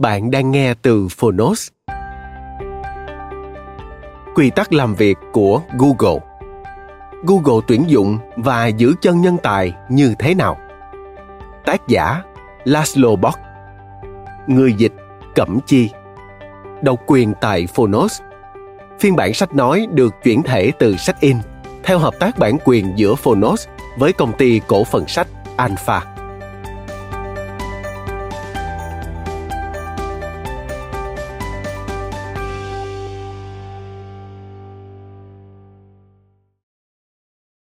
Bạn đang nghe từ Phonos. Quy tắc làm việc của Google. Google tuyển dụng và giữ chân nhân tài như thế nào? Tác giả Laszlo Bock Người dịch Cẩm Chi Độc quyền tại Phonos Phiên bản sách nói được chuyển thể từ sách in, theo hợp tác bản quyền giữa Phonos với công ty cổ phần sách Alpha.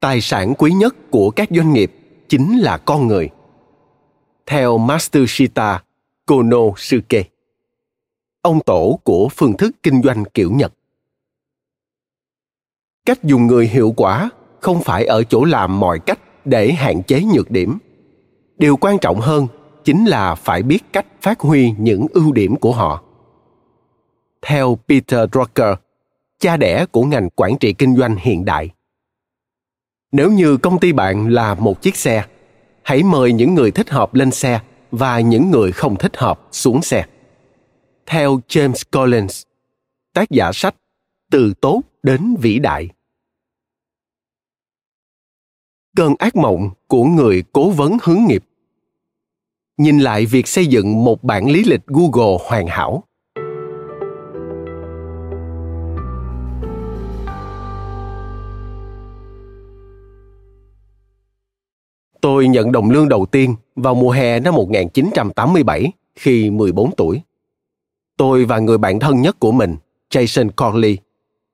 Tài sản quý nhất của các doanh nghiệp chính là con người theo master shita Konosuke ông tổ của phương thức kinh doanh kiểu Nhật. Cách dùng người hiệu quả không phải ở chỗ làm mọi cách để hạn chế nhược điểm. Điều quan trọng hơn chính là phải biết cách phát huy những ưu điểm của họ. Theo Peter Drucker, cha đẻ của ngành quản trị kinh doanh hiện đại, nếu như công ty bạn là một chiếc xe, hãy mời những người thích hợp lên xe và những người không thích hợp xuống xe. Theo james collins, tác giả sách từ tốt đến vĩ đại. Cơn ác mộng của người cố vấn hướng nghiệp. Nhìn lại việc xây dựng một bản lý lịch google hoàn hảo Tôi nhận đồng lương đầu tiên vào mùa hè năm 1987 khi 14 tuổi. Tôi và người bạn thân nhất của mình, Jason Corley,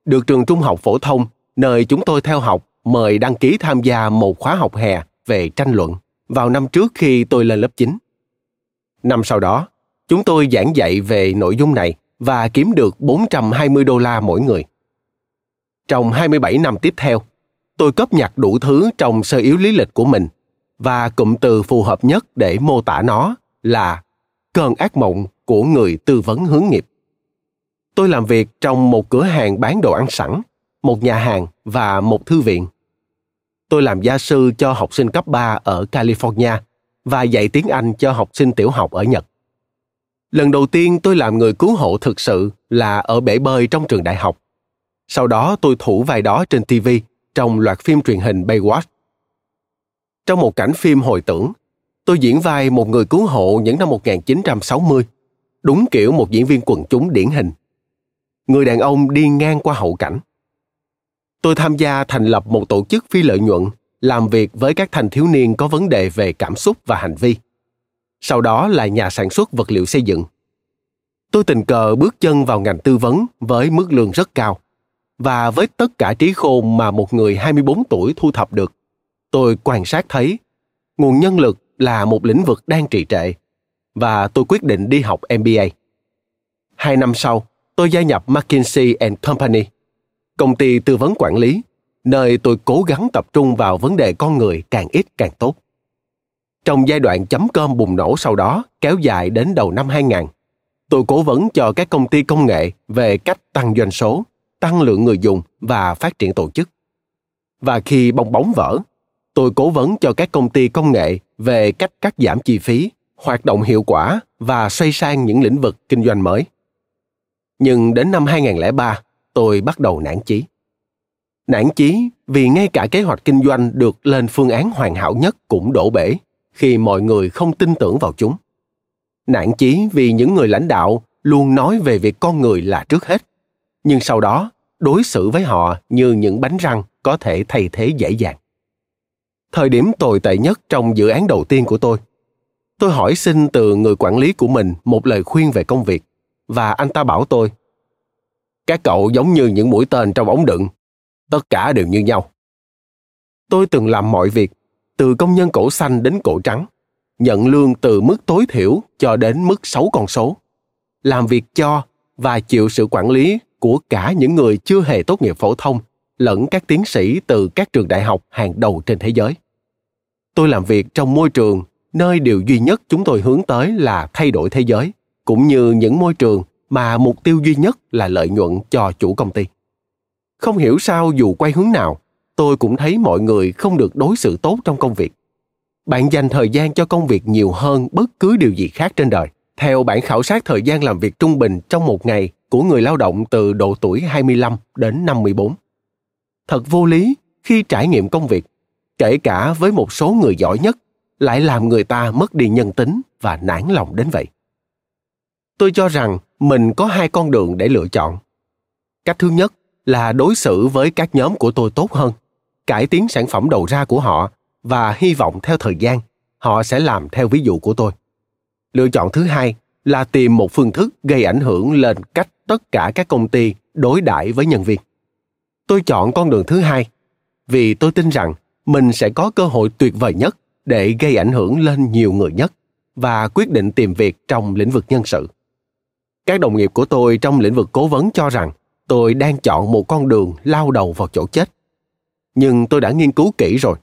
được trường trung học phổ thông nơi chúng tôi theo học mời đăng ký tham gia một khóa học hè về tranh luận vào năm trước khi tôi lên lớp 9. Năm sau đó, chúng tôi giảng dạy về nội dung này và kiếm được 420 đô la mỗi người. Trong 27 năm tiếp theo, tôi cấp nhặt đủ thứ trong sơ yếu lý lịch của mình và cụm từ phù hợp nhất để mô tả nó là cơn ác mộng của người tư vấn hướng nghiệp. Tôi làm việc trong một cửa hàng bán đồ ăn sẵn, một nhà hàng và một thư viện. Tôi làm gia sư cho học sinh cấp 3 ở California và dạy tiếng Anh cho học sinh tiểu học ở Nhật. Lần đầu tiên tôi làm người cứu hộ thực sự là ở bể bơi trong trường đại học. Sau đó tôi thủ vai đó trên TV trong loạt phim truyền hình Baywatch trong một cảnh phim hồi tưởng, tôi diễn vai một người cứu hộ những năm 1960, đúng kiểu một diễn viên quần chúng điển hình. Người đàn ông đi ngang qua hậu cảnh. Tôi tham gia thành lập một tổ chức phi lợi nhuận làm việc với các thanh thiếu niên có vấn đề về cảm xúc và hành vi. Sau đó là nhà sản xuất vật liệu xây dựng. Tôi tình cờ bước chân vào ngành tư vấn với mức lương rất cao và với tất cả trí khôn mà một người 24 tuổi thu thập được tôi quan sát thấy nguồn nhân lực là một lĩnh vực đang trì trệ và tôi quyết định đi học MBA. Hai năm sau, tôi gia nhập McKinsey and Company, công ty tư vấn quản lý, nơi tôi cố gắng tập trung vào vấn đề con người càng ít càng tốt. Trong giai đoạn chấm cơm bùng nổ sau đó, kéo dài đến đầu năm 2000, tôi cố vấn cho các công ty công nghệ về cách tăng doanh số, tăng lượng người dùng và phát triển tổ chức. Và khi bong bóng vỡ, tôi cố vấn cho các công ty công nghệ về cách cắt giảm chi phí, hoạt động hiệu quả và xoay sang những lĩnh vực kinh doanh mới. Nhưng đến năm 2003, tôi bắt đầu nản chí. Nản chí vì ngay cả kế hoạch kinh doanh được lên phương án hoàn hảo nhất cũng đổ bể khi mọi người không tin tưởng vào chúng. Nản chí vì những người lãnh đạo luôn nói về việc con người là trước hết, nhưng sau đó đối xử với họ như những bánh răng có thể thay thế dễ dàng. Thời điểm tồi tệ nhất trong dự án đầu tiên của tôi, tôi hỏi xin từ người quản lý của mình một lời khuyên về công việc và anh ta bảo tôi các cậu giống như những mũi tên trong ống đựng tất cả đều như nhau. Tôi từng làm mọi việc từ công nhân cổ xanh đến cổ trắng nhận lương từ mức tối thiểu cho đến mức xấu con số làm việc cho và chịu sự quản lý của cả những người chưa hề tốt nghiệp phổ thông lẫn các tiến sĩ từ các trường đại học hàng đầu trên thế giới tôi làm việc trong môi trường, nơi điều duy nhất chúng tôi hướng tới là thay đổi thế giới, cũng như những môi trường mà mục tiêu duy nhất là lợi nhuận cho chủ công ty không hiểu sao dù quay hướng nào, tôi cũng thấy mọi người không được đối xử tốt trong công việc bạn dành thời gian cho công việc nhiều hơn bất cứ điều gì khác trên đời. Theo bản khảo sát thời gian làm việc trung bình trong một ngày của người lao động từ độ tuổi 25 đến 54. Thật vô lý khi trải nghiệm công việc, kể cả với một số người giỏi nhất, lại làm người ta mất đi nhân tính và nản lòng đến vậy. Tôi cho rằng mình có hai con đường để lựa chọn. Cách thứ nhất là đối xử với các nhóm của tôi tốt hơn cải tiến sản phẩm đầu ra của họ và hy vọng theo thời gian họ sẽ làm theo ví dụ của tôi. Lựa chọn thứ hai là tìm một phương thức gây ảnh hưởng lên cách tất cả các công ty đối đãi với nhân viên tôi chọn con đường thứ hai, vì tôi tin rằng mình sẽ có cơ hội tuyệt vời nhất để gây ảnh hưởng lên nhiều người nhất và quyết định tìm việc trong lĩnh vực nhân sự các đồng nghiệp của tôi trong lĩnh vực cố vấn cho rằng tôi đang chọn một con đường lao đầu vào chỗ chết nhưng tôi đã nghiên cứu kỹ rồi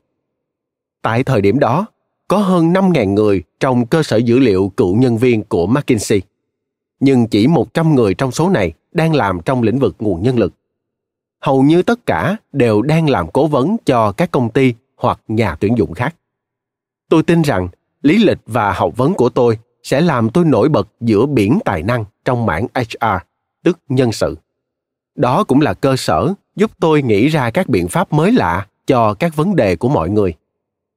tại thời điểm đó, có hơn 5.000 người trong cơ sở dữ liệu cựu nhân viên của McKinsey. Nhưng chỉ 100 người trong số này đang làm trong lĩnh vực nguồn nhân lực. Hầu như tất cả đều đang làm cố vấn cho các công ty hoặc nhà tuyển dụng khác. Tôi tin rằng lý lịch và học vấn của tôi sẽ làm tôi nổi bật giữa biển tài năng trong mảng HR, tức nhân sự. Đó cũng là cơ sở giúp tôi nghĩ ra các biện pháp mới lạ cho các vấn đề của mọi người,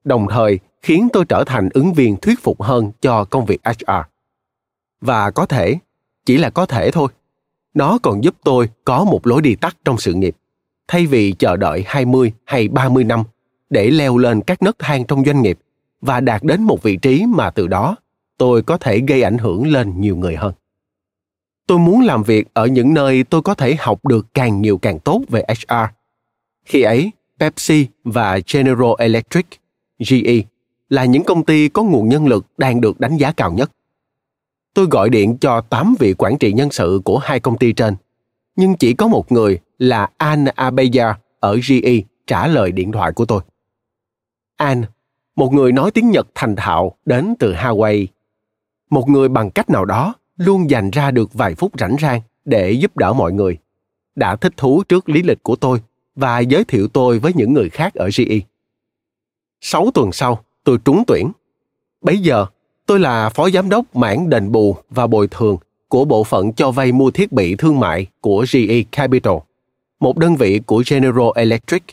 đồng thời khiến tôi trở thành ứng viên thuyết phục hơn cho công việc HR. Và có thể, chỉ là có thể thôi, nó còn giúp tôi có một lối đi tắt trong sự nghiệp, thay vì chờ đợi 20 hay 30 năm để leo lên các nấc thang trong doanh nghiệp và đạt đến một vị trí mà từ đó tôi có thể gây ảnh hưởng lên nhiều người hơn. Tôi muốn làm việc ở những nơi tôi có thể học được càng nhiều càng tốt về hr khi ấy pepsi và general electric ge là những công ty có nguồn nhân lực đang được đánh giá cao nhất tôi gọi điện cho 8 vị quản trị nhân sự của hai công ty trên, nhưng chỉ có một người là An Abeya ở GE trả lời điện thoại của tôi. An một người nói tiếng Nhật thành thạo đến từ Hawaii. Một người bằng cách nào đó luôn dành ra được vài phút rảnh rang để giúp đỡ mọi người. Đã thích thú trước lý lịch của tôi và giới thiệu tôi với những người khác ở GE. Sáu tuần sau, tôi trúng tuyển. Bấy giờ, tôi là phó giám đốc mảng đền bù và bồi thường của bộ phận cho vay mua thiết bị thương mại của GE Capital, một đơn vị của General Electric.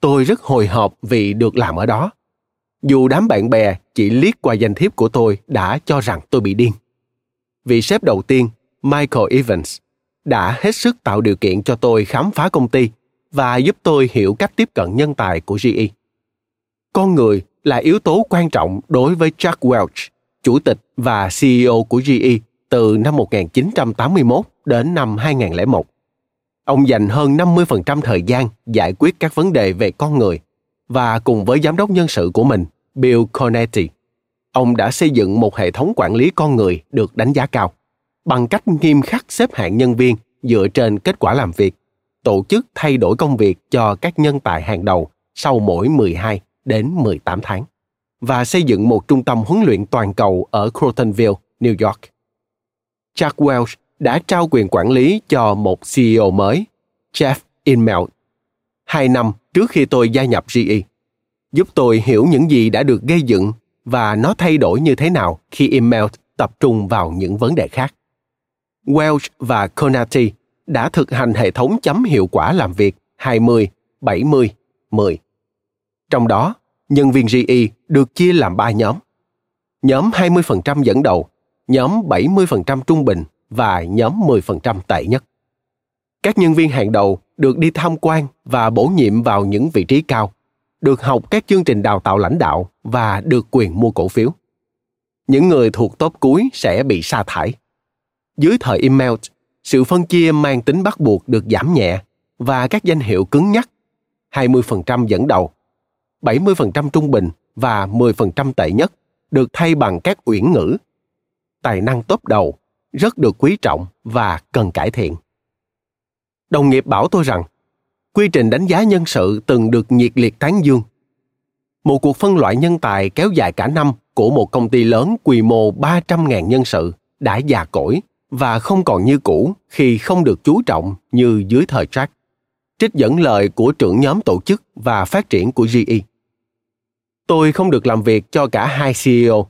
Tôi rất hồi hộp vì được làm ở đó dù đám bạn bè chỉ liếc qua danh thiếp của tôi đã cho rằng tôi bị điên. Vị sếp đầu tiên, Michael Evans, đã hết sức tạo điều kiện cho tôi khám phá công ty và giúp tôi hiểu cách tiếp cận nhân tài của GE. Con người là yếu tố quan trọng đối với Jack Welch, chủ tịch và CEO của GE từ năm 1981 đến năm 2001. Ông dành hơn 50% thời gian giải quyết các vấn đề về con người và cùng với giám đốc nhân sự của mình, Bill Cornetti, ông đã xây dựng một hệ thống quản lý con người được đánh giá cao bằng cách nghiêm khắc xếp hạng nhân viên dựa trên kết quả làm việc, tổ chức thay đổi công việc cho các nhân tài hàng đầu sau mỗi 12 đến 18 tháng và xây dựng một trung tâm huấn luyện toàn cầu ở Crotonville, New York. Chuck Welch đã trao quyền quản lý cho một CEO mới, Jeff Immelt, hai năm trước khi tôi gia nhập GE, giúp tôi hiểu những gì đã được gây dựng và nó thay đổi như thế nào khi email tập trung vào những vấn đề khác. Welch và Conati đã thực hành hệ thống chấm hiệu quả làm việc 20, 70, 10. Trong đó, nhân viên GE được chia làm 3 nhóm. Nhóm 20% dẫn đầu, nhóm 70% trung bình và nhóm 10% tệ nhất. Các nhân viên hàng đầu được đi tham quan và bổ nhiệm vào những vị trí cao, được học các chương trình đào tạo lãnh đạo và được quyền mua cổ phiếu. Những người thuộc top cuối sẽ bị sa thải. Dưới thời email, sự phân chia mang tính bắt buộc được giảm nhẹ và các danh hiệu cứng nhắc 20% dẫn đầu, 70% trung bình và 10% tệ nhất được thay bằng các uyển ngữ. Tài năng tốt đầu rất được quý trọng và cần cải thiện. Đồng nghiệp bảo tôi rằng, quy trình đánh giá nhân sự từng được nhiệt liệt tán dương. Một cuộc phân loại nhân tài kéo dài cả năm của một công ty lớn quy mô 300.000 nhân sự đã già cỗi và không còn như cũ khi không được chú trọng như dưới thời Jack. Trích dẫn lời của trưởng nhóm tổ chức và phát triển của GE. Tôi không được làm việc cho cả hai CEO,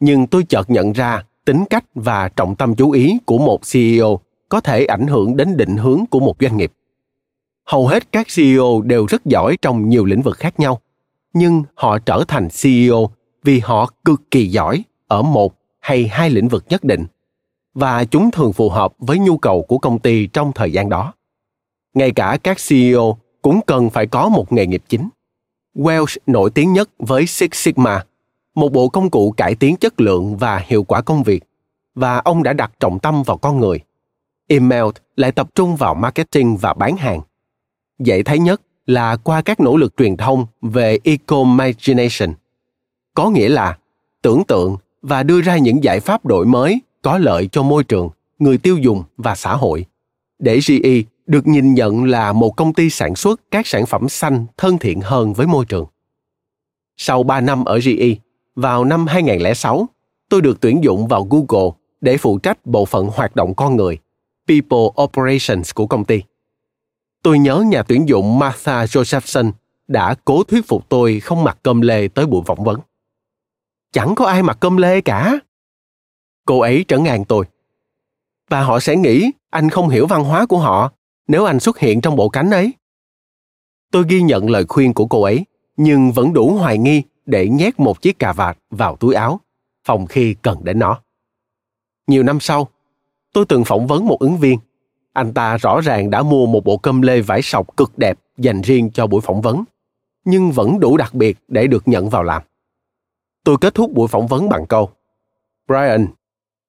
nhưng tôi chợt nhận ra tính cách và trọng tâm chú ý của một CEO có thể ảnh hưởng đến định hướng của một doanh nghiệp. Hầu hết các CEO đều rất giỏi trong nhiều lĩnh vực khác nhau, nhưng họ trở thành CEO vì họ cực kỳ giỏi ở một hay hai lĩnh vực nhất định và chúng thường phù hợp với nhu cầu của công ty trong thời gian đó. Ngay cả các CEO cũng cần phải có một nghề nghiệp chính. Welsh nổi tiếng nhất với Six Sigma, một bộ công cụ cải tiến chất lượng và hiệu quả công việc, và ông đã đặt trọng tâm vào con người. Email lại tập trung vào marketing và bán hàng. Dễ thấy nhất là qua các nỗ lực truyền thông về eco-imagination, có nghĩa là tưởng tượng và đưa ra những giải pháp đổi mới có lợi cho môi trường, người tiêu dùng và xã hội. Để GE được nhìn nhận là một công ty sản xuất các sản phẩm xanh thân thiện hơn với môi trường. Sau 3 năm ở GE, vào năm 2006, tôi được tuyển dụng vào Google để phụ trách bộ phận hoạt động con người, People Operations của công ty. Tôi nhớ nhà tuyển dụng Martha Josephson đã cố thuyết phục tôi không mặc cơm lê tới buổi phỏng vấn. Chẳng có ai mặc cơm lê cả. Cô ấy trấn an tôi. Và họ sẽ nghĩ anh không hiểu văn hóa của họ nếu anh xuất hiện trong bộ cánh ấy. Tôi ghi nhận lời khuyên của cô ấy, nhưng vẫn đủ hoài nghi để nhét một chiếc cà vạt vào túi áo, phòng khi cần đến nó. Nhiều năm sau, tôi từng phỏng vấn một ứng viên. Anh ta rõ ràng đã mua một bộ cơm lê vải sọc cực đẹp dành riêng cho buổi phỏng vấn, nhưng vẫn đủ đặc biệt để được nhận vào làm. Tôi kết thúc buổi phỏng vấn bằng câu Brian,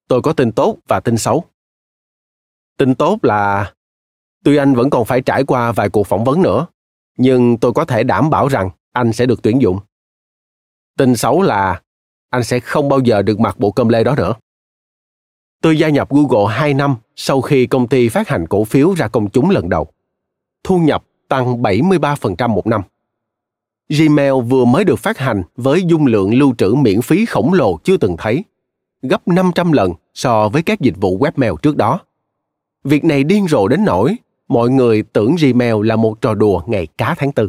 tôi có tin tốt và tin xấu. Tin tốt là tuy anh vẫn còn phải trải qua vài cuộc phỏng vấn nữa, nhưng tôi có thể đảm bảo rằng anh sẽ được tuyển dụng. Tin xấu là anh sẽ không bao giờ được mặc bộ cơm lê đó nữa. Tôi gia nhập Google 2 năm sau khi công ty phát hành cổ phiếu ra công chúng lần đầu. Thu nhập tăng 73% một năm. Gmail vừa mới được phát hành với dung lượng lưu trữ miễn phí khổng lồ chưa từng thấy, gấp 500 lần so với các dịch vụ webmail trước đó. Việc này điên rồ đến nỗi mọi người tưởng Gmail là một trò đùa ngày cá tháng tư.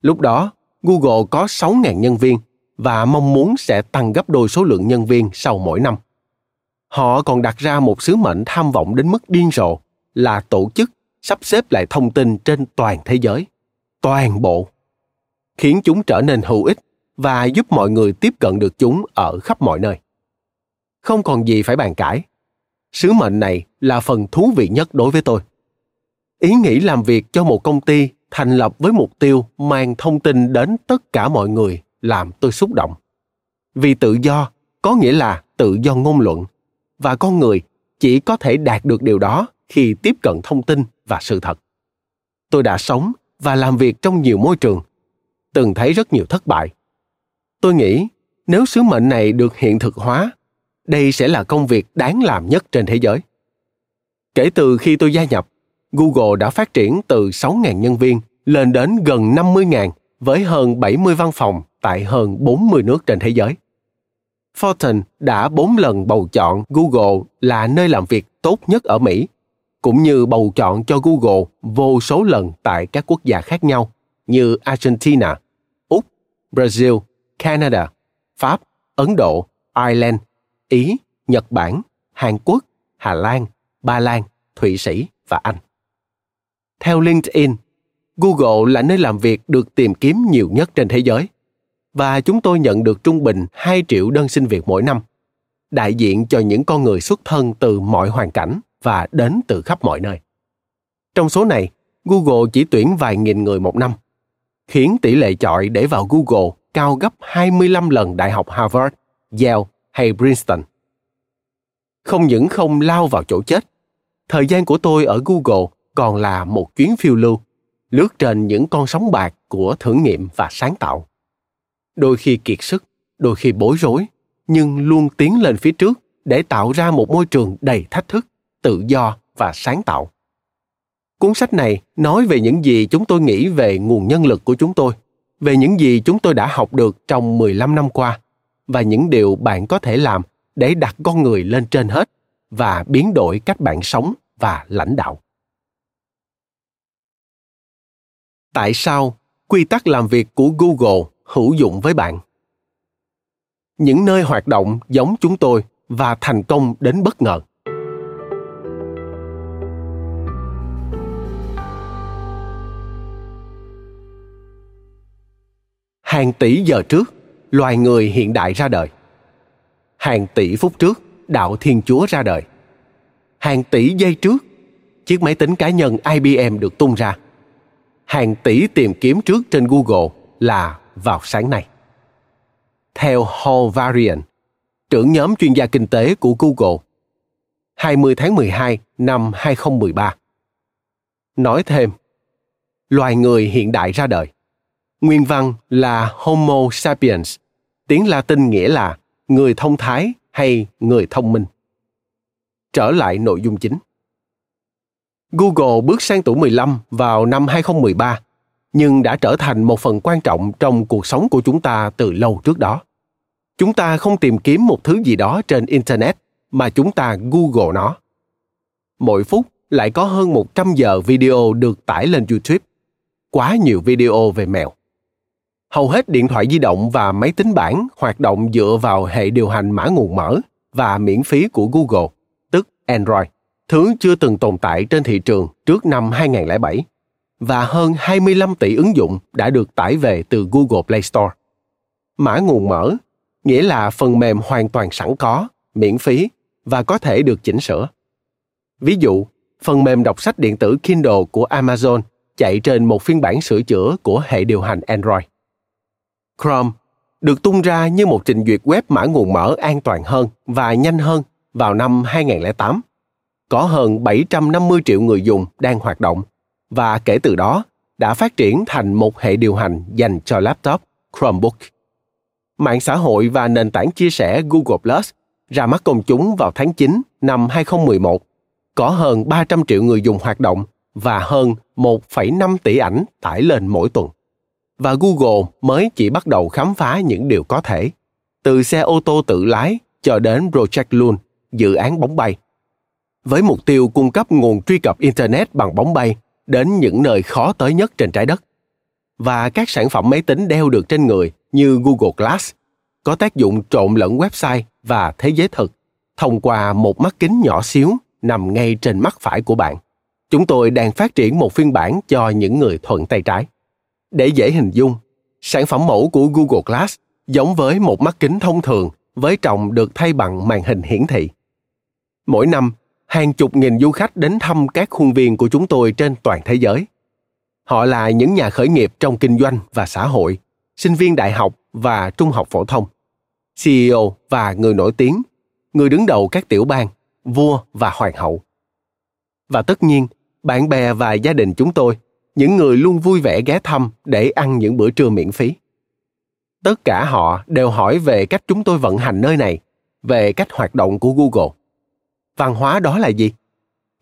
Lúc đó, Google có 6.000 nhân viên và mong muốn sẽ tăng gấp đôi số lượng nhân viên sau mỗi năm. Họ còn đặt ra một sứ mệnh tham vọng đến mức điên rồ là tổ chức sắp xếp lại thông tin trên toàn thế giới. Toàn bộ. Khiến chúng trở nên hữu ích và giúp mọi người tiếp cận được chúng ở khắp mọi nơi. Không còn gì phải bàn cãi. Sứ mệnh này là phần thú vị nhất đối với tôi. Ý nghĩ làm việc cho một công ty thành lập với mục tiêu mang thông tin đến tất cả mọi người làm tôi xúc động. Vì tự do, có nghĩa là tự do ngôn luận. Và con người chỉ có thể đạt được điều đó khi tiếp cận thông tin và sự thật. Tôi đã sống và làm việc trong nhiều môi trường, từng thấy rất nhiều thất bại. Tôi nghĩ nếu sứ mệnh này được hiện thực hóa, đây sẽ là công việc đáng làm nhất trên thế giới. Kể từ khi tôi gia nhập google đã phát triển từ 6.000 nhân viên lên đến gần 50.000 với hơn 70 văn phòng tại hơn 40 nước trên thế giới. Fortune đã bốn lần bầu chọn Google là nơi làm việc tốt nhất ở Mỹ, cũng như bầu chọn cho Google vô số lần tại các quốc gia khác nhau như Argentina, Úc, Brazil, Canada, Pháp, Ấn Độ, Ireland, Ý, Nhật Bản, Hàn Quốc, Hà Lan, Ba Lan, Thụy Sĩ và Anh. Theo LinkedIn, Google là nơi làm việc được tìm kiếm nhiều nhất trên thế giới. Và chúng tôi nhận được trung bình 2 triệu đơn xin việc mỗi năm, đại diện cho những con người xuất thân từ mọi hoàn cảnh và đến từ khắp mọi nơi. Trong số này, Google chỉ tuyển vài nghìn người một năm, khiến tỷ lệ chọi để vào Google cao gấp 25 lần Đại học Harvard, Yale hay Princeton. Không những không lao vào chỗ chết, thời gian của tôi ở Google còn là một chuyến phiêu lưu, lướt trên những con sóng bạc của thử nghiệm và sáng tạo. Đôi khi kiệt sức, đôi khi bối rối, nhưng luôn tiến lên phía trước để tạo ra một môi trường đầy thách thức, tự do và sáng tạo. Cuốn sách này nói về những gì chúng tôi nghĩ về nguồn nhân lực của chúng tôi, về những gì chúng tôi đã học được trong 15 năm qua và những điều bạn có thể làm để đặt con người lên trên hết và biến đổi cách bạn sống và lãnh đạo. Tại sao quy tắc làm việc của Google hữu dụng với bạn? Những nơi hoạt động giống chúng tôi và thành công đến bất ngờ. hàng tỷ giờ trước, loài người hiện đại ra đời hàng tỷ phút trước, đạo thiên chúa ra đời hàng tỷ giây trước, chiếc máy tính cá nhân ibm được tung ra hàng tỷ tìm kiếm trước trên google là vào sáng nay theo Hall Varian, trưởng nhóm chuyên gia kinh tế của Google, 20 tháng 12 năm 2013. Nói thêm, loài người hiện đại ra đời. Nguyên văn là Homo sapiens, tiếng Latin nghĩa là người thông thái hay người thông minh. Trở lại nội dung chính. Google bước sang tuổi 15 vào năm 2013, nhưng đã trở thành một phần quan trọng trong cuộc sống của chúng ta từ lâu trước đó. Chúng ta không tìm kiếm một thứ gì đó trên Internet, mà chúng ta Google nó. Mỗi phút lại có hơn 100 giờ video được tải lên YouTube. Quá nhiều video về mèo hầu hết điện thoại di động và máy tính bảng hoạt động dựa vào hệ điều hành mã nguồn mở và miễn phí của Google, tức Android, thứ chưa từng tồn tại trên thị trường trước năm 2007 và hơn 25 tỷ ứng dụng đã được tải về từ Google Play Store. Mã nguồn mở nghĩa là phần mềm hoàn toàn sẵn có, miễn phí và có thể được chỉnh sửa. Ví dụ, phần mềm đọc sách điện tử Kindle của Amazon chạy trên một phiên bản sửa chữa của hệ điều hành Android. Chrome được tung ra như một trình duyệt web mã nguồn mở an toàn hơn và nhanh hơn vào năm 2008. Có hơn 750 triệu người dùng đang hoạt động và kể từ đó đã phát triển thành một hệ điều hành dành cho laptop Chromebook. Mạng xã hội và nền tảng chia sẻ Google Plus ra mắt công chúng vào tháng 9 năm 2011, có hơn 300 triệu người dùng hoạt động và hơn 1,5 tỷ ảnh tải lên mỗi tuần và Google mới chỉ bắt đầu khám phá những điều có thể, từ xe ô tô tự lái cho đến Project Loon, dự án bóng bay. Với mục tiêu cung cấp nguồn truy cập Internet bằng bóng bay đến những nơi khó tới nhất trên trái đất. Và các sản phẩm máy tính đeo được trên người như Google Glass có tác dụng trộn lẫn website và thế giới thực thông qua một mắt kính nhỏ xíu nằm ngay trên mắt phải của bạn. Chúng tôi đang phát triển một phiên bản cho những người thuận tay trái. Để dễ hình dung, sản phẩm mẫu của Google Glass giống với một mắt kính thông thường với trọng được thay bằng màn hình hiển thị. Mỗi năm, hàng chục nghìn du khách đến thăm các khuôn viên của chúng tôi trên toàn thế giới. Họ là những nhà khởi nghiệp trong kinh doanh và xã hội, sinh viên đại học và trung học phổ thông, CEO và người nổi tiếng, người đứng đầu các tiểu bang, vua và hoàng hậu. Và tất nhiên, bạn bè và gia đình chúng tôi những người luôn vui vẻ ghé thăm để ăn những bữa trưa miễn phí tất cả họ đều hỏi về cách chúng tôi vận hành nơi này về cách hoạt động của google văn hóa đó là gì?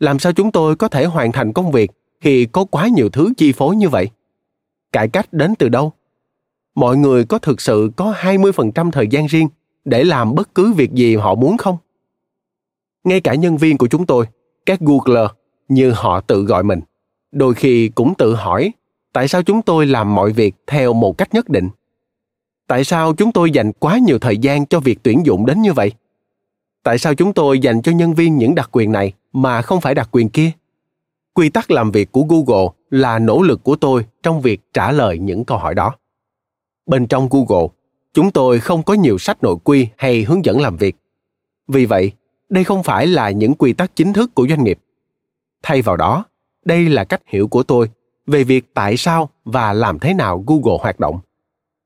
Làm sao chúng tôi có thể hoàn thành công việc khi có quá nhiều thứ chi phối như vậy? Cải cách đến từ đâu? Mọi người có thực sự có 20% thời gian riêng để làm bất cứ việc gì họ muốn không? Ngay cả nhân viên của chúng tôi, các Googler, như họ tự gọi mình, đôi khi cũng tự hỏi tại sao chúng tôi làm mọi việc theo một cách nhất định? Tại sao chúng tôi dành quá nhiều thời gian cho việc tuyển dụng đến như vậy? Tại sao chúng tôi dành cho nhân viên những đặc quyền này mà không phải đặc quyền kia? Quy tắc làm việc của google là nỗ lực của tôi trong việc trả lời những câu hỏi đó. Bên trong google, chúng tôi không có nhiều sách nội quy hay hướng dẫn làm việc. Vì vậy, đây không phải là những quy tắc chính thức của doanh nghiệp. Thay vào đó, đây là cách hiểu của tôi về việc tại sao và làm thế nào google hoạt động.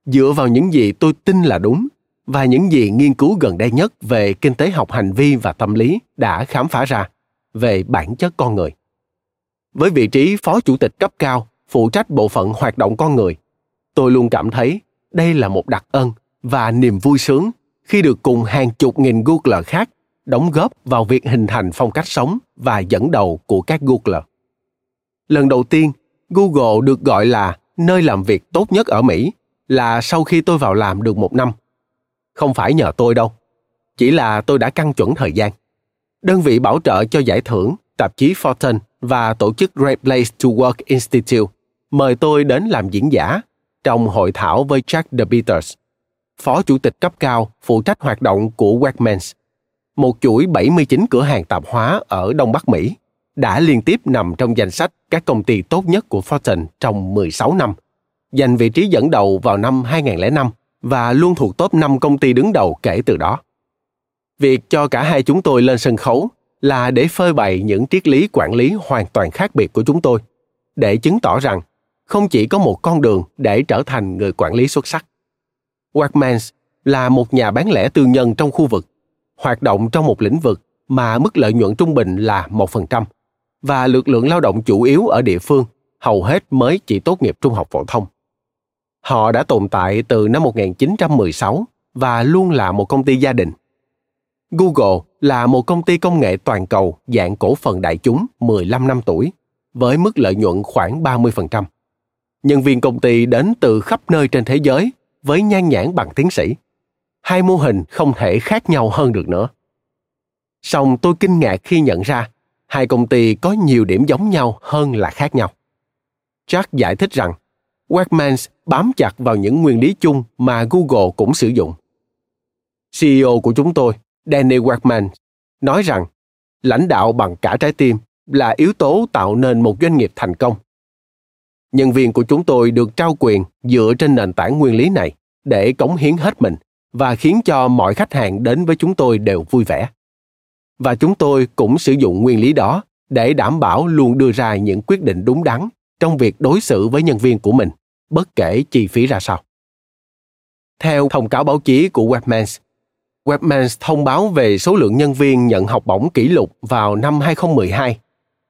Dựa vào những gì tôi tin là đúng và những gì nghiên cứu gần đây nhất về kinh tế học hành vi và tâm lý đã khám phá ra về bản chất con người. Với vị trí phó chủ tịch cấp cao, phụ trách bộ phận hoạt động con người, tôi luôn cảm thấy đây là một đặc ân và niềm vui sướng khi được cùng hàng chục nghìn googler khác đóng góp vào việc hình thành phong cách sống và dẫn đầu của các googler. Lần đầu tiên, google được gọi là nơi làm việc tốt nhất ở mỹ là sau khi tôi vào làm được một năm không phải nhờ tôi đâu. Chỉ là tôi đã căn chuẩn thời gian. Đơn vị bảo trợ cho giải thưởng tạp chí Fortune và tổ chức Great Place to Work Institute mời tôi đến làm diễn giả trong hội thảo với Jack the Peters, phó chủ tịch cấp cao phụ trách hoạt động của Wegmans, một chuỗi 79 cửa hàng tạp hóa ở Đông Bắc Mỹ, đã liên tiếp nằm trong danh sách các công ty tốt nhất của Fortune trong 16 năm, giành vị trí dẫn đầu vào năm 2005 và luôn thuộc top 5 công ty đứng đầu kể từ đó. Việc cho cả hai chúng tôi lên sân khấu là để phơi bày những triết lý quản lý hoàn toàn khác biệt của chúng tôi, để chứng tỏ rằng không chỉ có một con đường để trở thành người quản lý xuất sắc. Wegmans là một nhà bán lẻ tư nhân trong khu vực, hoạt động trong một lĩnh vực mà mức lợi nhuận trung bình là 1%, và lực lượng lao động chủ yếu ở địa phương hầu hết mới chỉ tốt nghiệp trung học phổ thông. Họ đã tồn tại từ năm 1916 và luôn là một công ty gia đình. Google là một công ty công nghệ toàn cầu dạng cổ phần đại chúng 15 năm tuổi, với mức lợi nhuận khoảng 30%. Nhân viên công ty đến từ khắp nơi trên thế giới với nhan nhãn bằng tiến sĩ. Hai mô hình không thể khác nhau hơn được nữa. Song tôi kinh ngạc khi nhận ra hai công ty có nhiều điểm giống nhau hơn là khác nhau. Jack giải thích rằng Wegmans bám chặt vào những nguyên lý chung mà Google cũng sử dụng. CEO của chúng tôi, Danny Wegman, nói rằng lãnh đạo bằng cả trái tim là yếu tố tạo nên một doanh nghiệp thành công. Nhân viên của chúng tôi được trao quyền dựa trên nền tảng nguyên lý này để cống hiến hết mình và khiến cho mọi khách hàng đến với chúng tôi đều vui vẻ. Và chúng tôi cũng sử dụng nguyên lý đó để đảm bảo luôn đưa ra những quyết định đúng đắn trong việc đối xử với nhân viên của mình bất kể chi phí ra sao. Theo thông cáo báo chí của Webmans, Webmans thông báo về số lượng nhân viên nhận học bổng kỷ lục vào năm 2012,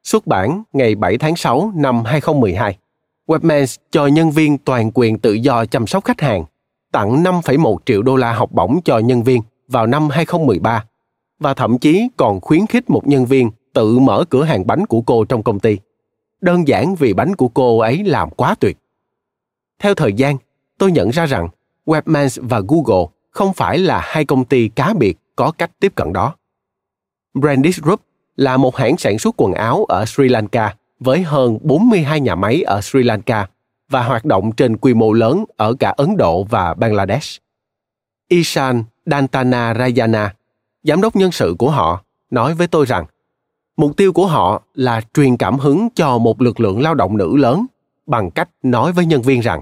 xuất bản ngày 7 tháng 6 năm 2012. Webmans cho nhân viên toàn quyền tự do chăm sóc khách hàng, tặng 5,1 triệu đô la học bổng cho nhân viên vào năm 2013 và thậm chí còn khuyến khích một nhân viên tự mở cửa hàng bánh của cô trong công ty. Đơn giản vì bánh của cô ấy làm quá tuyệt. Theo thời gian, tôi nhận ra rằng Webmans và Google không phải là hai công ty cá biệt có cách tiếp cận đó. Brandis Group là một hãng sản xuất quần áo ở Sri Lanka với hơn 42 nhà máy ở Sri Lanka và hoạt động trên quy mô lớn ở cả Ấn Độ và Bangladesh. Ishan Dantana Rayana, giám đốc nhân sự của họ, nói với tôi rằng mục tiêu của họ là truyền cảm hứng cho một lực lượng lao động nữ lớn bằng cách nói với nhân viên rằng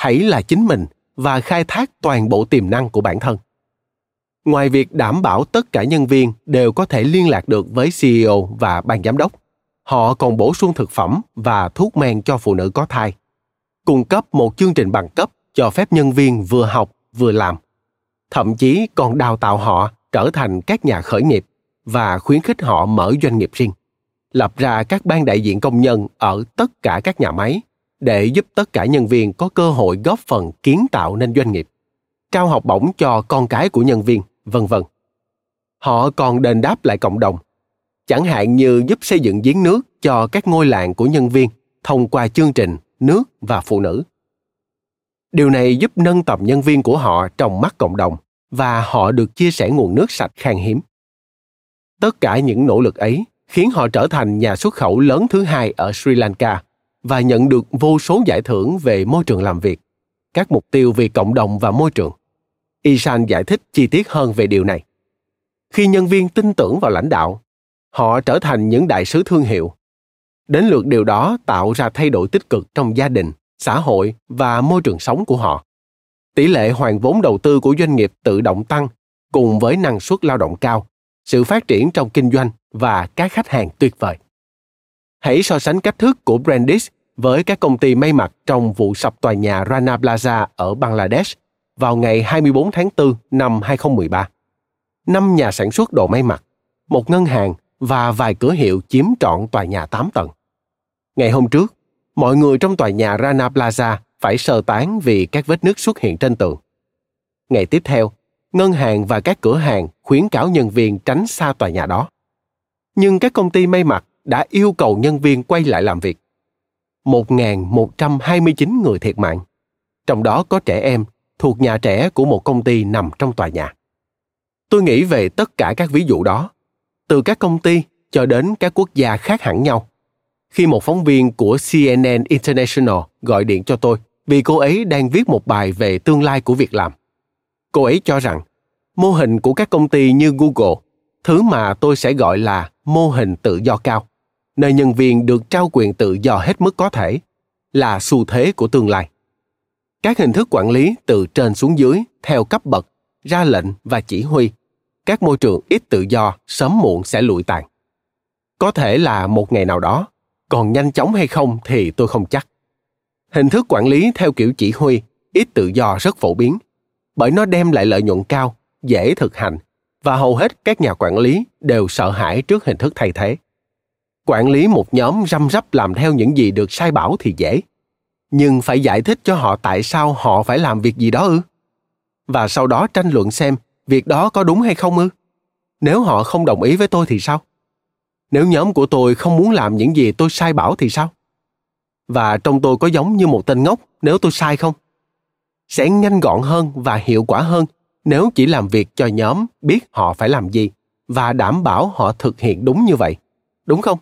hãy là chính mình và khai thác toàn bộ tiềm năng của bản thân. Ngoài việc đảm bảo tất cả nhân viên đều có thể liên lạc được với ceo và ban giám đốc, họ còn bổ sung thực phẩm và thuốc men cho phụ nữ có thai, cung cấp một chương trình bằng cấp cho phép nhân viên vừa học vừa làm, thậm chí còn đào tạo họ trở thành các nhà khởi nghiệp và khuyến khích họ mở doanh nghiệp riêng, lập ra các ban đại diện công nhân ở tất cả các nhà máy để giúp tất cả nhân viên có cơ hội góp phần kiến tạo nên doanh nghiệp, trao học bổng cho con cái của nhân viên, vân vân. Họ còn đền đáp lại cộng đồng, chẳng hạn như giúp xây dựng giếng nước cho các ngôi làng của nhân viên thông qua chương trình nước và phụ nữ. Điều này giúp nâng tầm nhân viên của họ trong mắt cộng đồng và họ được chia sẻ nguồn nước sạch khan hiếm. Tất cả những nỗ lực ấy khiến họ trở thành nhà xuất khẩu lớn thứ hai ở sri lanka và nhận được vô số giải thưởng về môi trường làm việc, các mục tiêu vì cộng đồng và môi trường. Isan giải thích chi tiết hơn về điều này. Khi nhân viên tin tưởng vào lãnh đạo, họ trở thành những đại sứ thương hiệu. đến lượt điều đó tạo ra thay đổi tích cực trong gia đình xã hội và môi trường sống của họ tỷ lệ hoàn vốn đầu tư của doanh nghiệp tự động tăng cùng với năng suất lao động cao sự phát triển trong kinh doanh và các khách hàng tuyệt vời hãy so sánh cách thức của Brandis với các công ty may mặc trong vụ sập tòa nhà Rana Plaza ở Bangladesh vào ngày 24 tháng 4 năm 2013. Năm nhà sản xuất đồ may mặc, một ngân hàng và vài cửa hiệu chiếm trọn tòa nhà 8 tầng. Ngày hôm trước, mọi người trong tòa nhà Rana Plaza phải sơ tán vì các vết nứt xuất hiện trên tường. Ngày tiếp theo, ngân hàng và các cửa hàng khuyến cáo nhân viên tránh xa tòa nhà đó. Nhưng các công ty may mặc đã yêu cầu nhân viên quay lại làm việc. 1.129 người thiệt mạng, trong đó có trẻ em thuộc nhà trẻ của một công ty nằm trong tòa nhà. Tôi nghĩ về tất cả các ví dụ đó, từ các công ty cho đến các quốc gia khác hẳn nhau. Khi một phóng viên của CNN International gọi điện cho tôi vì cô ấy đang viết một bài về tương lai của việc làm. Cô ấy cho rằng mô hình của các công ty như Google, thứ mà tôi sẽ gọi là mô hình tự do cao, nơi nhân viên được trao quyền tự do hết mức có thể, là xu thế của tương lai. Các hình thức quản lý từ trên xuống dưới theo cấp bậc, ra lệnh và chỉ huy, các môi trường ít tự do sớm muộn sẽ lụi tàn. Có thể là một ngày nào đó, còn nhanh chóng hay không thì tôi không chắc. Hình thức quản lý theo kiểu chỉ huy, ít tự do rất phổ biến, bởi nó đem lại lợi nhuận cao, dễ thực hành và hầu hết các nhà quản lý đều sợ hãi trước hình thức thay thế. Quản lý một nhóm răm rắp làm theo những gì được sai bảo thì dễ, nhưng phải giải thích cho họ tại sao họ phải làm việc gì đó ư? Và sau đó tranh luận xem việc đó có đúng hay không ư? Nếu họ không đồng ý với tôi thì sao? Nếu nhóm của tôi không muốn làm những gì tôi sai bảo thì sao? Và trong tôi có giống như một tên ngốc nếu tôi sai không? Sẽ nhanh gọn hơn và hiệu quả hơn nếu chỉ làm việc cho nhóm biết họ phải làm gì và đảm bảo họ thực hiện đúng như vậy. Đúng không?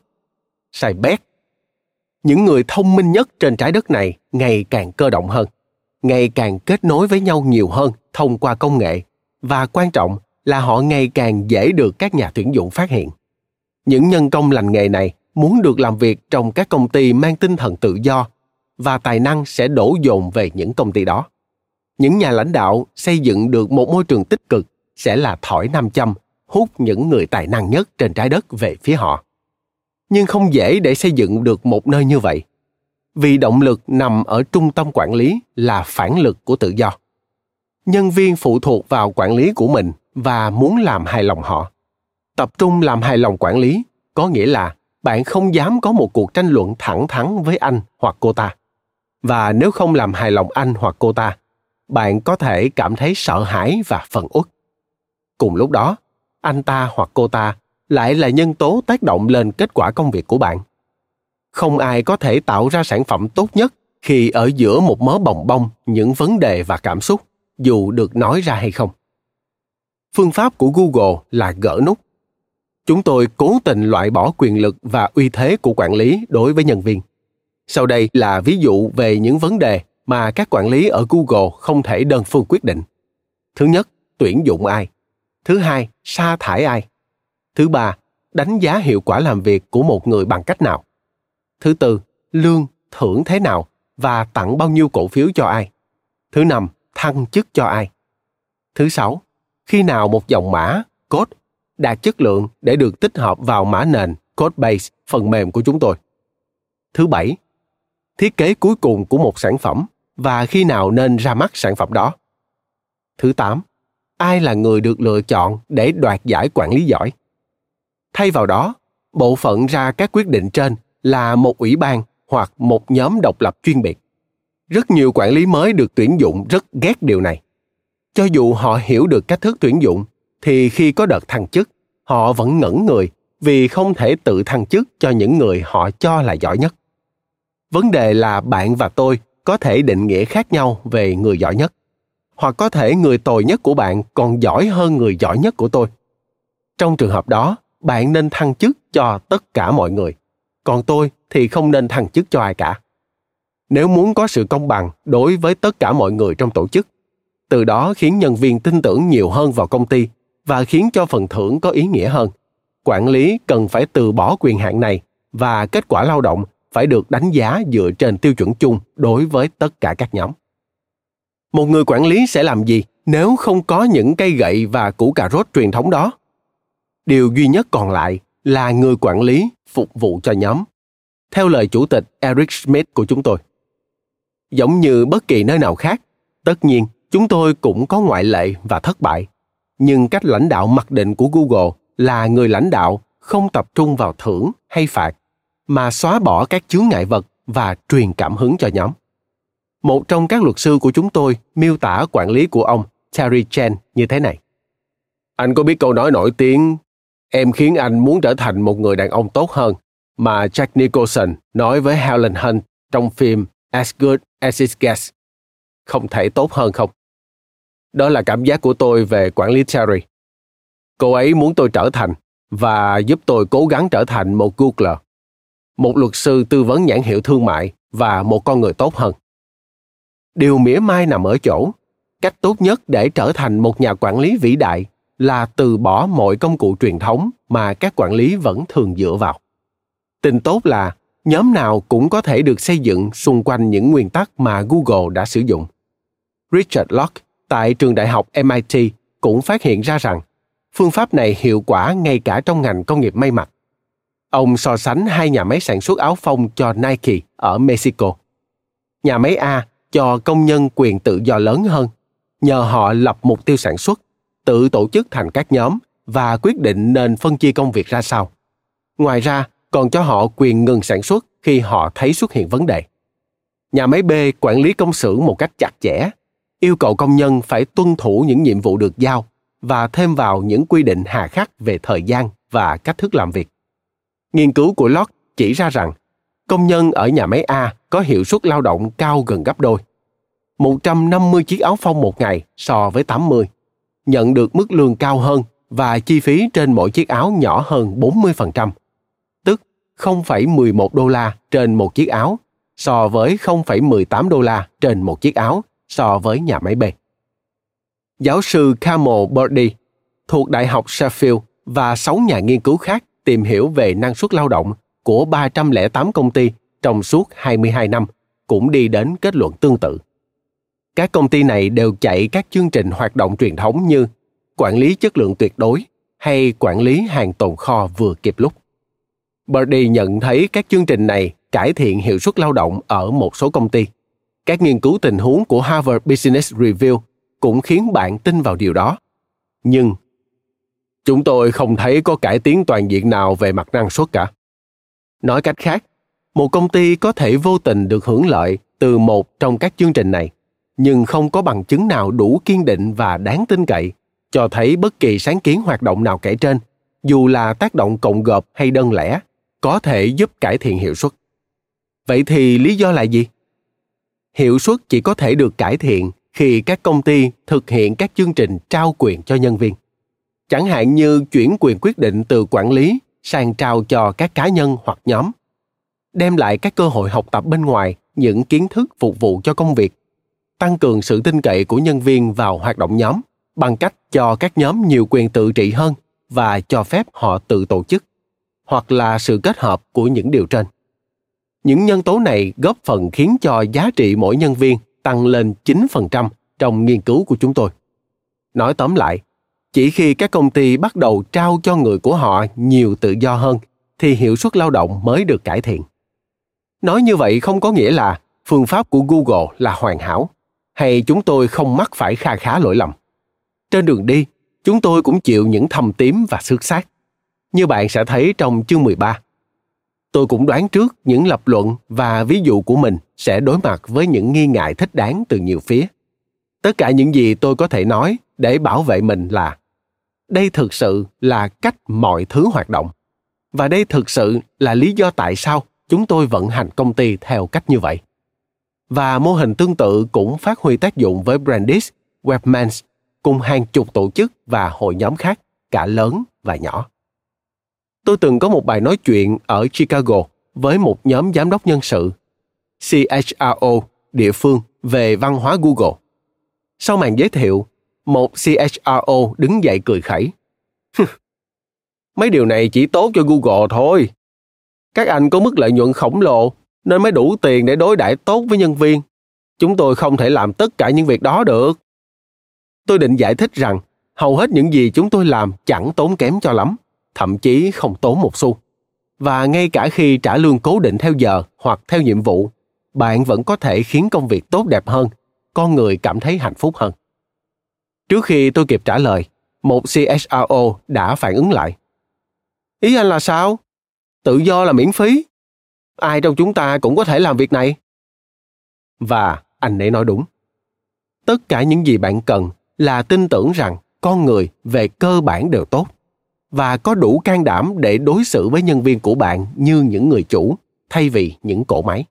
Sai bét. Những người thông minh nhất trên trái đất này ngày càng cơ động hơn, ngày càng kết nối với nhau nhiều hơn thông qua công nghệ và quan trọng là họ ngày càng dễ được các nhà tuyển dụng phát hiện. Những nhân công lành nghề này muốn được làm việc trong các công ty mang tinh thần tự do và tài năng sẽ đổ dồn về những công ty đó những nhà lãnh đạo xây dựng được một môi trường tích cực sẽ là thỏi nam châm hút những người tài năng nhất trên trái đất về phía họ nhưng không dễ để xây dựng được một nơi như vậy, vì động lực nằm ở trung tâm quản lý là phản lực của tự do. Nhân viên phụ thuộc vào quản lý của mình và muốn làm hài lòng họ. Tập trung làm hài lòng quản lý có nghĩa là bạn không dám có một cuộc tranh luận thẳng thắn với anh hoặc cô ta. Và nếu không làm hài lòng anh hoặc cô ta, bạn có thể cảm thấy sợ hãi và phần uất. Cùng lúc đó, anh ta hoặc cô ta lại là nhân tố tác động lên kết quả công việc của bạn không ai có thể tạo ra sản phẩm tốt nhất khi ở giữa một mớ bồng bông những vấn đề và cảm xúc dù được nói ra hay không phương pháp của google là gỡ nút chúng tôi cố tình loại bỏ quyền lực và uy thế của quản lý đối với nhân viên sau đây là ví dụ về những vấn đề mà các quản lý ở Google không thể đơn phương quyết định. Thứ nhất, tuyển dụng ai. Thứ hai, sa thải ai. Thứ ba, đánh giá hiệu quả làm việc của một người bằng cách nào. Thứ tư, lương, thưởng thế nào và tặng bao nhiêu cổ phiếu cho ai. Thứ năm, thăng chức cho ai. Thứ sáu, khi nào một dòng mã, code đạt chất lượng để được tích hợp vào mã nền Codebase phần mềm của chúng tôi. Thứ bảy, thiết kế cuối cùng của một sản phẩm và khi nào nên ra mắt sản phẩm đó. Thứ tám Ai là người được lựa chọn để đoạt giải quản lý giỏi? Thay vào đó, bộ phận ra các quyết định trên là một ủy ban hoặc một nhóm độc lập chuyên biệt. Rất nhiều quản lý mới được tuyển dụng rất ghét điều này. Cho dù họ hiểu được cách thức tuyển dụng, thì khi có đợt thăng chức, họ vẫn ngẩn người vì không thể tự thăng chức cho những người họ cho là giỏi nhất. Vấn đề là bạn và tôi có thể định nghĩa khác nhau về người giỏi nhất hoặc có thể người tồi nhất của bạn còn giỏi hơn người giỏi nhất của tôi trong trường hợp đó bạn nên thăng chức cho tất cả mọi người còn tôi thì không nên thăng chức cho ai cả nếu muốn có sự công bằng đối với tất cả mọi người trong tổ chức, từ đó khiến nhân viên tin tưởng nhiều hơn vào công ty và khiến cho phần thưởng có ý nghĩa hơn quản lý cần phải từ bỏ quyền hạn này và kết quả lao động phải được đánh giá dựa trên tiêu chuẩn chung đối với tất cả các nhóm. Một người quản lý sẽ làm gì nếu không có những cây gậy và củ cà rốt truyền thống đó? Điều duy nhất còn lại là người quản lý phục vụ cho nhóm. Theo lời chủ tịch Eric Schmidt của chúng tôi. Giống như bất kỳ nơi nào khác, tất nhiên chúng tôi cũng có ngoại lệ và thất bại. Nhưng cách lãnh đạo mặc định của Google là người lãnh đạo không tập trung vào thưởng hay phạt mà xóa bỏ các chướng ngại vật và truyền cảm hứng cho nhóm. Một trong các luật sư của chúng tôi miêu tả quản lý của ông Terry Chen như thế này. Anh có biết câu nói nổi tiếng Em khiến anh muốn trở thành một người đàn ông tốt hơn mà Jack Nicholson nói với Helen Hunt trong phim As Good As It Gets. Không thể tốt hơn không? Đó là cảm giác của tôi về quản lý Terry. Cô ấy muốn tôi trở thành và giúp tôi cố gắng trở thành một Googler, một luật sư tư vấn nhãn hiệu thương mại và một con người tốt hơn. Điều mỉa mai nằm ở chỗ, cách tốt nhất để trở thành một nhà quản lý vĩ đại là từ bỏ mọi công cụ truyền thống mà các quản lý vẫn thường dựa vào. Tin tốt là nhóm nào cũng có thể được xây dựng xung quanh những nguyên tắc mà Google đã sử dụng. Richard Locke tại trường đại học MIT cũng phát hiện ra rằng phương pháp này hiệu quả ngay cả trong ngành công nghiệp may mặc. Ông so sánh hai nhà máy sản xuất áo phông cho Nike ở Mexico. Nhà máy A cho công nhân quyền tự do lớn hơn, nhờ họ lập mục tiêu sản xuất, tự tổ chức thành các nhóm và quyết định nên phân chia công việc ra sao. Ngoài ra, còn cho họ quyền ngừng sản xuất khi họ thấy xuất hiện vấn đề. Nhà máy B quản lý công xưởng một cách chặt chẽ, yêu cầu công nhân phải tuân thủ những nhiệm vụ được giao và thêm vào những quy định hà khắc về thời gian và cách thức làm việc. Nghiên cứu của Locke chỉ ra rằng công nhân ở nhà máy A có hiệu suất lao động cao gần gấp đôi. 150 chiếc áo phông một ngày so với 80, nhận được mức lương cao hơn và chi phí trên mỗi chiếc áo nhỏ hơn 40%, tức 0,11 đô la trên một chiếc áo so với 0,18 đô la trên một chiếc áo so với nhà máy B. Giáo sư Camel Birdie thuộc Đại học Sheffield và 6 nhà nghiên cứu khác tìm hiểu về năng suất lao động của 308 công ty trong suốt 22 năm cũng đi đến kết luận tương tự. Các công ty này đều chạy các chương trình hoạt động truyền thống như quản lý chất lượng tuyệt đối hay quản lý hàng tồn kho vừa kịp lúc. Birdie nhận thấy các chương trình này cải thiện hiệu suất lao động ở một số công ty. Các nghiên cứu tình huống của Harvard Business Review cũng khiến bạn tin vào điều đó. Nhưng chúng tôi không thấy có cải tiến toàn diện nào về mặt năng suất cả. Nói cách khác, một công ty có thể vô tình được hưởng lợi từ một trong các chương trình này, nhưng không có bằng chứng nào đủ kiên định và đáng tin cậy cho thấy bất kỳ sáng kiến hoạt động nào kể trên, dù là tác động cộng gộp hay đơn lẻ, có thể giúp cải thiện hiệu suất. Vậy thì lý do là gì? Hiệu suất chỉ có thể được cải thiện khi các công ty thực hiện các chương trình trao quyền cho nhân viên chẳng hạn như chuyển quyền quyết định từ quản lý sang trao cho các cá nhân hoặc nhóm đem lại các cơ hội học tập bên ngoài những kiến thức phục vụ cho công việc tăng cường sự tin cậy của nhân viên vào hoạt động nhóm bằng cách cho các nhóm nhiều quyền tự trị hơn và cho phép họ tự tổ chức hoặc là sự kết hợp của những điều trên những nhân tố này góp phần khiến cho giá trị mỗi nhân viên tăng lên 9% trong nghiên cứu của chúng tôi. Nói tóm lại, chỉ khi các công ty bắt đầu trao cho người của họ nhiều tự do hơn thì hiệu suất lao động mới được cải thiện. Nói như vậy không có nghĩa là phương pháp của Google là hoàn hảo hay chúng tôi không mắc phải kha khá lỗi lầm. Trên đường đi, chúng tôi cũng chịu những thầm tím và xước xác. Như bạn sẽ thấy trong chương 13. Tôi cũng đoán trước những lập luận và ví dụ của mình sẽ đối mặt với những nghi ngại thích đáng từ nhiều phía. Tất cả những gì tôi có thể nói để bảo vệ mình là đây thực sự là cách mọi thứ hoạt động và đây thực sự là lý do tại sao chúng tôi vận hành công ty theo cách như vậy và mô hình tương tự cũng phát huy tác dụng với Brandis, Webmans cùng hàng chục tổ chức và hội nhóm khác, cả lớn và nhỏ. Tôi từng có một bài nói chuyện ở Chicago với một nhóm giám đốc nhân sự, CHRO địa phương về văn hóa Google. Sau màn giới thiệu, một CHRO đứng dậy cười khẩy. Mấy điều này chỉ tốt cho Google thôi. Các anh có mức lợi nhuận khổng lồ nên mới đủ tiền để đối đãi tốt với nhân viên. Chúng tôi không thể làm tất cả những việc đó được. Tôi định giải thích rằng hầu hết những gì chúng tôi làm chẳng tốn kém cho lắm, thậm chí không tốn một xu. Và ngay cả khi trả lương cố định theo giờ hoặc theo nhiệm vụ, bạn vẫn có thể khiến công việc tốt đẹp hơn, con người cảm thấy hạnh phúc hơn. Trước khi tôi kịp trả lời, một CHRO đã phản ứng lại. Ý anh là sao? Tự do là miễn phí. Ai trong chúng ta cũng có thể làm việc này. Và anh ấy nói đúng. Tất cả những gì bạn cần là tin tưởng rằng con người về cơ bản đều tốt và có đủ can đảm để đối xử với nhân viên của bạn như những người chủ thay vì những cỗ máy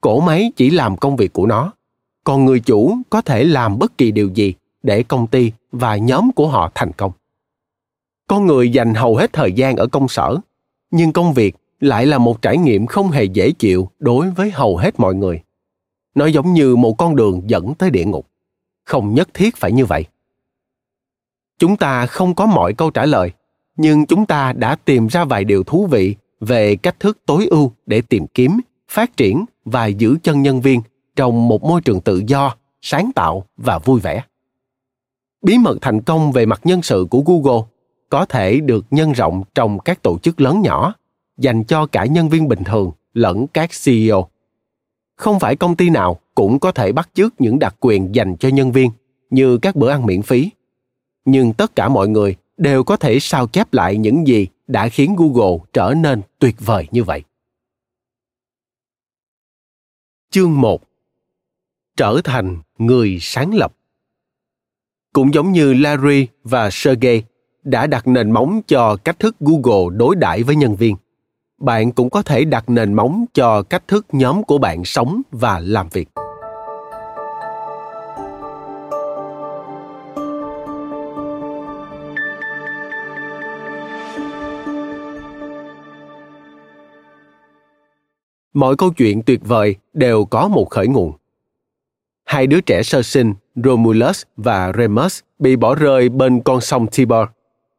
cỗ máy chỉ làm công việc của nó, còn người chủ có thể làm bất kỳ điều gì để công ty và nhóm của họ thành công con người dành hầu hết thời gian ở công sở, nhưng công việc lại là một trải nghiệm không hề dễ chịu đối với hầu hết mọi người. Nó giống như một con đường dẫn tới địa ngục. Không nhất thiết phải như vậy. Chúng ta không có mọi câu trả lời, nhưng chúng ta đã tìm ra vài điều thú vị về cách thức tối ưu để tìm kiếm, phát triển và giữ chân nhân viên trong một môi trường tự do, sáng tạo và vui vẻ. Bí mật thành công về mặt nhân sự của google có thể được nhân rộng trong các tổ chức lớn nhỏ dành cho cả nhân viên bình thường lẫn các ceo không phải công ty nào cũng có thể bắt chước những đặc quyền dành cho nhân viên, như các bữa ăn miễn phí. Nhưng tất cả mọi người đều có thể sao chép lại những gì đã khiến google trở nên tuyệt vời như vậy. Chương 1 trở thành người sáng lập. Cũng giống như larry và sergey đã đặt nền móng cho cách thức google đối đãi với nhân viên bạn cũng có thể đặt nền móng cho cách thức nhóm của bạn sống và làm việc. Mọi câu chuyện tuyệt vời đều có một khởi nguồn. Hai đứa trẻ sơ sinh, romulus và remus, bị bỏ rơi bên con sông tiber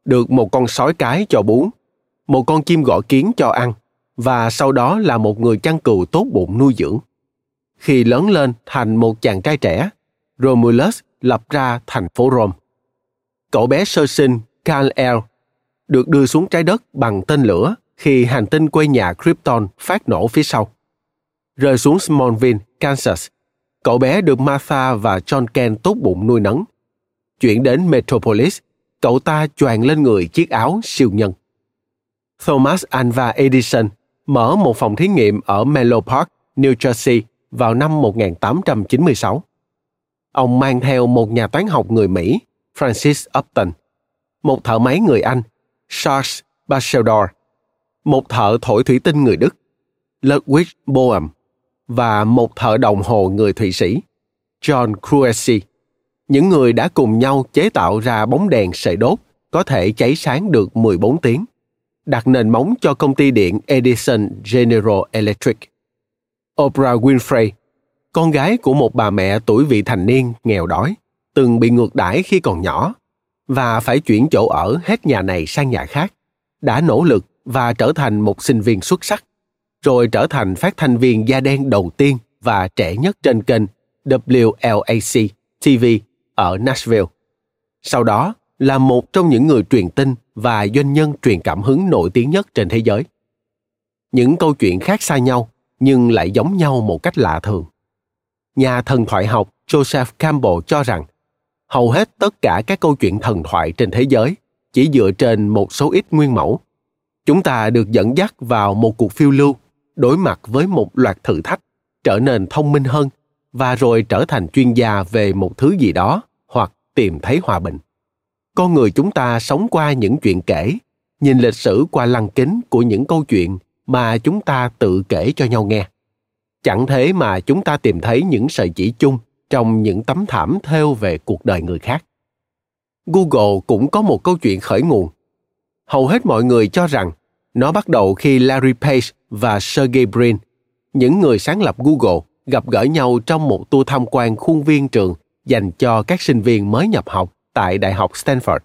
được một con sói cái cho bú một con chim gõ kiến cho ăn và sau đó là một người chăn cừu tốt bụng nuôi dưỡng. Khi lớn lên thành một chàng trai trẻ, Romulus lập ra thành phố Rome. Cậu bé sơ sinh Kal El được đưa xuống trái đất bằng tên lửa khi hành tinh quê nhà Krypton phát nổ phía sau. Rơi xuống Smallville, Kansas, cậu bé được Martha và John Kent tốt bụng nuôi nấng. Chuyển đến Metropolis, cậu ta choàng lên người chiếc áo siêu nhân. Thomas Alva Edison mở một phòng thí nghiệm ở Menlo Park, New Jersey vào năm 1896. Ông mang theo một nhà toán học người Mỹ, Francis Upton, một thợ máy người Anh, Charles Batchelor, một thợ thổi thủy tinh người Đức, Ludwig Bohm, và một thợ đồng hồ người Thụy Sĩ, John Cruesi. Những người đã cùng nhau chế tạo ra bóng đèn sợi đốt có thể cháy sáng được 14 tiếng đặt nền móng cho công ty điện Edison General Electric. Oprah Winfrey, con gái của một bà mẹ tuổi vị thành niên nghèo đói, từng bị ngược đãi khi còn nhỏ và phải chuyển chỗ ở hết nhà này sang nhà khác, đã nỗ lực và trở thành một sinh viên xuất sắc, rồi trở thành phát thanh viên da đen đầu tiên và trẻ nhất trên kênh WLAC TV ở Nashville. Sau đó, là một trong những người truyền tin và doanh nhân truyền cảm hứng nổi tiếng nhất trên thế giới. Những câu chuyện khác xa nhau nhưng lại giống nhau một cách lạ thường. Nhà thần thoại học Joseph Campbell cho rằng hầu hết tất cả các câu chuyện thần thoại trên thế giới chỉ dựa trên một số ít nguyên mẫu. Chúng ta được dẫn dắt vào một cuộc phiêu lưu, đối mặt với một loạt thử thách, trở nên thông minh hơn và rồi trở thành chuyên gia về một thứ gì đó hoặc tìm thấy hòa bình con người chúng ta sống qua những chuyện kể, nhìn lịch sử qua lăng kính của những câu chuyện mà chúng ta tự kể cho nhau nghe. Chẳng thế mà chúng ta tìm thấy những sợi chỉ chung trong những tấm thảm theo về cuộc đời người khác. Google cũng có một câu chuyện khởi nguồn. Hầu hết mọi người cho rằng nó bắt đầu khi larry page và sergey brin, những người sáng lập google, gặp gỡ nhau trong một tour tham quan khuôn viên trường dành cho các sinh viên mới nhập học tại Đại học Stanford.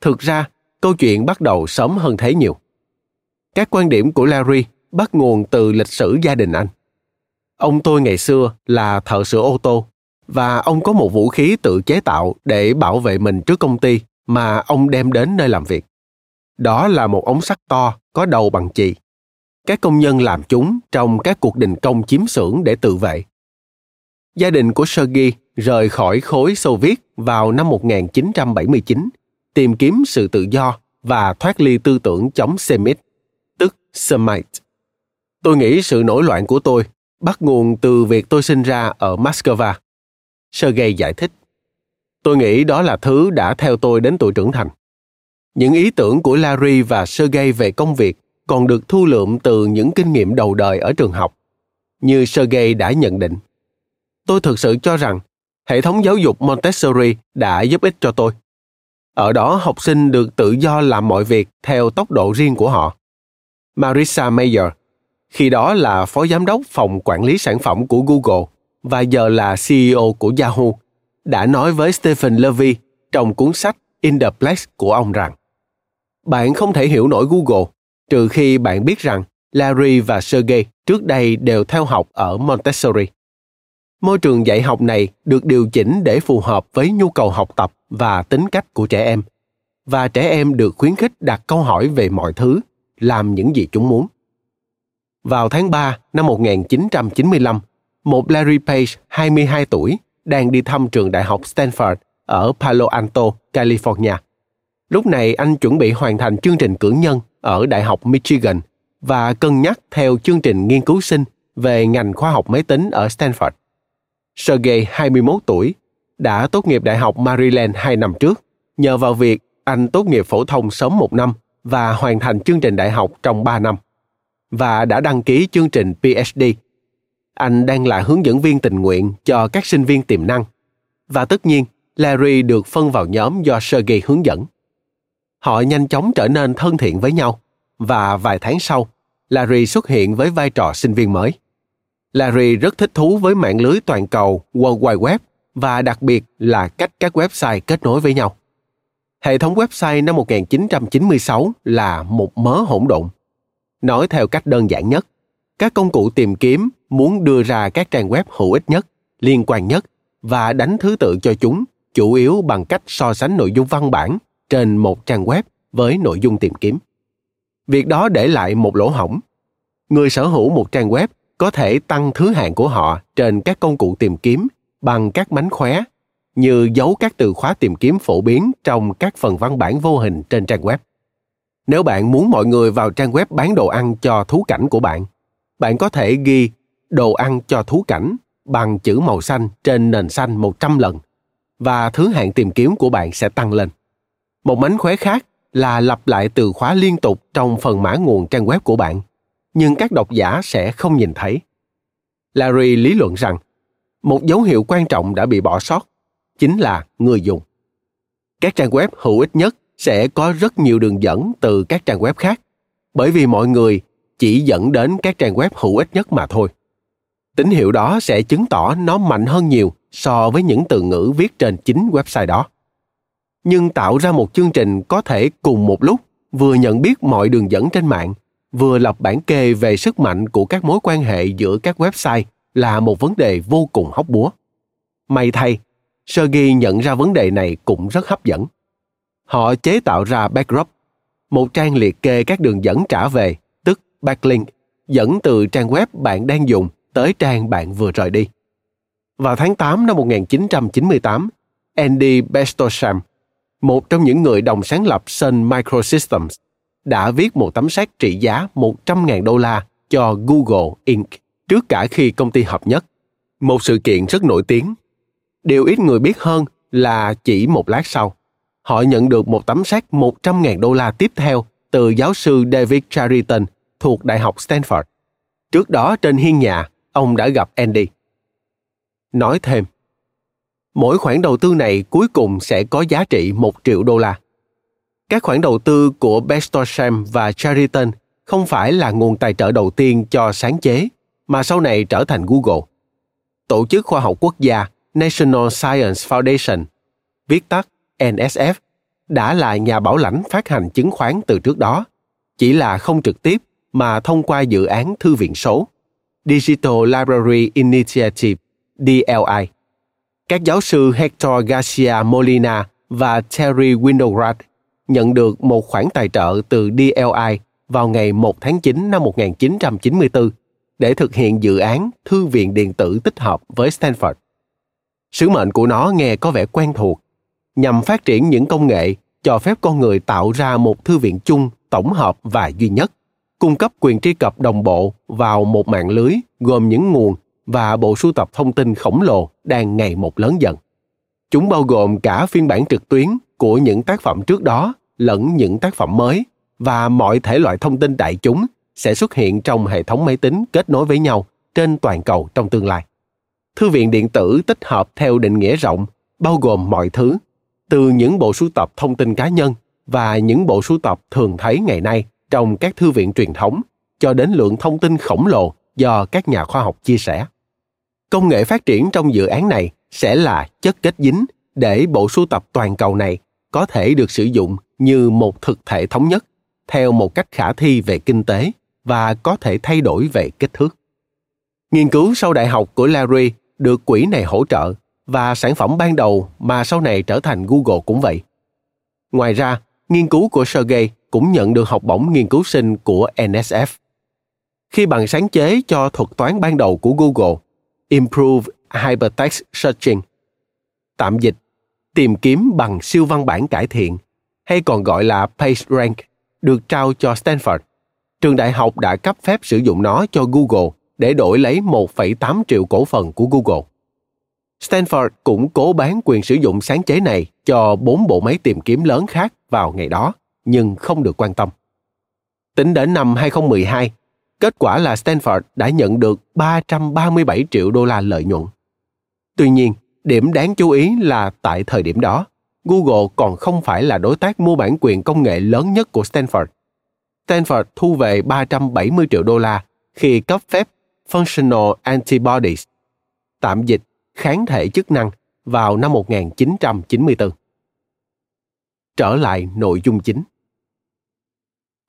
Thực ra, câu chuyện bắt đầu sớm hơn thế nhiều. Các quan điểm của Larry bắt nguồn từ lịch sử gia đình anh. Ông tôi ngày xưa là thợ sửa ô tô và ông có một vũ khí tự chế tạo để bảo vệ mình trước công ty mà ông đem đến nơi làm việc. Đó là một ống sắt to có đầu bằng chì. Các công nhân làm chúng trong các cuộc đình công chiếm xưởng để tự vệ. Gia đình của Sergei rời khỏi khối Xô Viết vào năm 1979, tìm kiếm sự tự do và thoát ly tư tưởng chống Semit, tức Semite. Tôi nghĩ sự nổi loạn của tôi bắt nguồn từ việc tôi sinh ra ở Moscow. Sergei giải thích. Tôi nghĩ đó là thứ đã theo tôi đến tuổi trưởng thành. Những ý tưởng của Larry và Sergey về công việc còn được thu lượm từ những kinh nghiệm đầu đời ở trường học. Như Sergey đã nhận định. Tôi thực sự cho rằng hệ thống giáo dục Montessori đã giúp ích cho tôi. Ở đó học sinh được tự do làm mọi việc theo tốc độ riêng của họ. Marissa Mayer, khi đó là phó giám đốc phòng quản lý sản phẩm của Google và giờ là CEO của Yahoo, đã nói với Stephen Levy trong cuốn sách In the Place của ông rằng bạn không thể hiểu nổi Google trừ khi bạn biết rằng Larry và Sergey trước đây đều theo học ở Montessori. Môi trường dạy học này được điều chỉnh để phù hợp với nhu cầu học tập và tính cách của trẻ em, và trẻ em được khuyến khích đặt câu hỏi về mọi thứ, làm những gì chúng muốn. Vào tháng 3 năm 1995, một Larry Page, 22 tuổi, đang đi thăm trường đại học Stanford ở Palo Alto, California. Lúc này anh chuẩn bị hoàn thành chương trình cử nhân ở Đại học Michigan và cân nhắc theo chương trình nghiên cứu sinh về ngành khoa học máy tính ở Stanford. Sergey, 21 tuổi, đã tốt nghiệp Đại học Maryland hai năm trước, nhờ vào việc anh tốt nghiệp phổ thông sớm một năm và hoàn thành chương trình đại học trong ba năm, và đã đăng ký chương trình PhD. Anh đang là hướng dẫn viên tình nguyện cho các sinh viên tiềm năng. Và tất nhiên, Larry được phân vào nhóm do Sergey hướng dẫn. Họ nhanh chóng trở nên thân thiện với nhau, và vài tháng sau, Larry xuất hiện với vai trò sinh viên mới. Larry rất thích thú với mạng lưới toàn cầu World Wide Web và đặc biệt là cách các website kết nối với nhau. Hệ thống website năm 1996 là một mớ hỗn độn. Nói theo cách đơn giản nhất, các công cụ tìm kiếm muốn đưa ra các trang web hữu ích nhất, liên quan nhất và đánh thứ tự cho chúng chủ yếu bằng cách so sánh nội dung văn bản trên một trang web với nội dung tìm kiếm. Việc đó để lại một lỗ hổng. Người sở hữu một trang web có thể tăng thứ hạng của họ trên các công cụ tìm kiếm bằng các mánh khóe như giấu các từ khóa tìm kiếm phổ biến trong các phần văn bản vô hình trên trang web. Nếu bạn muốn mọi người vào trang web bán đồ ăn cho thú cảnh của bạn, bạn có thể ghi đồ ăn cho thú cảnh bằng chữ màu xanh trên nền xanh 100 lần và thứ hạng tìm kiếm của bạn sẽ tăng lên. Một mánh khóe khác là lặp lại từ khóa liên tục trong phần mã nguồn trang web của bạn, nhưng các độc giả sẽ không nhìn thấy. Larry lý luận rằng, một dấu hiệu quan trọng đã bị bỏ sót, chính là người dùng. Các trang web hữu ích nhất sẽ có rất nhiều đường dẫn từ các trang web khác, bởi vì mọi người chỉ dẫn đến các trang web hữu ích nhất mà thôi. Tín hiệu đó sẽ chứng tỏ nó mạnh hơn nhiều so với những từ ngữ viết trên chính website đó nhưng tạo ra một chương trình có thể cùng một lúc vừa nhận biết mọi đường dẫn trên mạng vừa lập bản kê về sức mạnh của các mối quan hệ giữa các website là một vấn đề vô cùng hóc búa may thay sergey nhận ra vấn đề này cũng rất hấp dẫn họ chế tạo ra backrub một trang liệt kê các đường dẫn trả về tức backlink dẫn từ trang web bạn đang dùng tới trang bạn vừa rời đi. Vào tháng 8 năm 1998, Andy Bestosham, một trong những người đồng sáng lập Sun Microsystems, đã viết một tấm sách trị giá 100.000 đô la cho Google Inc. trước cả khi công ty hợp nhất. Một sự kiện rất nổi tiếng. Điều ít người biết hơn là chỉ một lát sau, họ nhận được một tấm sách 100.000 đô la tiếp theo từ giáo sư David Chariton thuộc Đại học Stanford. Trước đó trên hiên nhà, ông đã gặp Andy. Nói thêm, mỗi khoản đầu tư này cuối cùng sẽ có giá trị một triệu đô la. Các khoản đầu tư của Bestorsham và Chariton không phải là nguồn tài trợ đầu tiên cho sáng chế, mà sau này trở thành Google. Tổ chức Khoa học Quốc gia National Science Foundation, viết tắt NSF, đã là nhà bảo lãnh phát hành chứng khoán từ trước đó, chỉ là không trực tiếp mà thông qua dự án thư viện số Digital Library Initiative DLI. Các giáo sư Hector Garcia Molina và Terry Winograd nhận được một khoản tài trợ từ DLI vào ngày 1 tháng 9 năm 1994 để thực hiện dự án thư viện điện tử tích hợp với Stanford. Sứ mệnh của nó nghe có vẻ quen thuộc, nhằm phát triển những công nghệ cho phép con người tạo ra một thư viện chung, tổng hợp và duy nhất, cung cấp quyền truy cập đồng bộ vào một mạng lưới gồm những nguồn và bộ sưu tập thông tin khổng lồ đang ngày một lớn dần. Chúng bao gồm cả phiên bản trực tuyến của những tác phẩm trước đó lẫn những tác phẩm mới và mọi thể loại thông tin đại chúng sẽ xuất hiện trong hệ thống máy tính kết nối với nhau trên toàn cầu trong tương lai. Thư viện điện tử tích hợp theo định nghĩa rộng bao gồm mọi thứ, từ những bộ sưu tập thông tin cá nhân và những bộ sưu tập thường thấy ngày nay trong các thư viện truyền thống cho đến lượng thông tin khổng lồ do các nhà khoa học chia sẻ. Công nghệ phát triển trong dự án này sẽ là chất kết dính để bộ sưu tập toàn cầu này có thể được sử dụng như một thực thể thống nhất theo một cách khả thi về kinh tế và có thể thay đổi về kích thước. Nghiên cứu sau đại học của Larry được quỹ này hỗ trợ và sản phẩm ban đầu mà sau này trở thành Google cũng vậy. Ngoài ra, nghiên cứu của Sergey cũng nhận được học bổng nghiên cứu sinh của NSF. Khi bằng sáng chế cho thuật toán ban đầu của Google, Improve Hypertext Searching, tạm dịch, tìm kiếm bằng siêu văn bản cải thiện, hay còn gọi là PageRank, được trao cho Stanford. Trường đại học đã cấp phép sử dụng nó cho Google để đổi lấy 1,8 triệu cổ phần của Google. Stanford cũng cố bán quyền sử dụng sáng chế này cho bốn bộ máy tìm kiếm lớn khác vào ngày đó, nhưng không được quan tâm. Tính đến năm 2012, kết quả là Stanford đã nhận được 337 triệu đô la lợi nhuận. Tuy nhiên, điểm đáng chú ý là tại thời điểm đó, Google còn không phải là đối tác mua bản quyền công nghệ lớn nhất của Stanford. Stanford thu về 370 triệu đô la khi cấp phép Functional Antibodies, tạm dịch kháng thể chức năng vào năm 1994. Trở lại nội dung chính.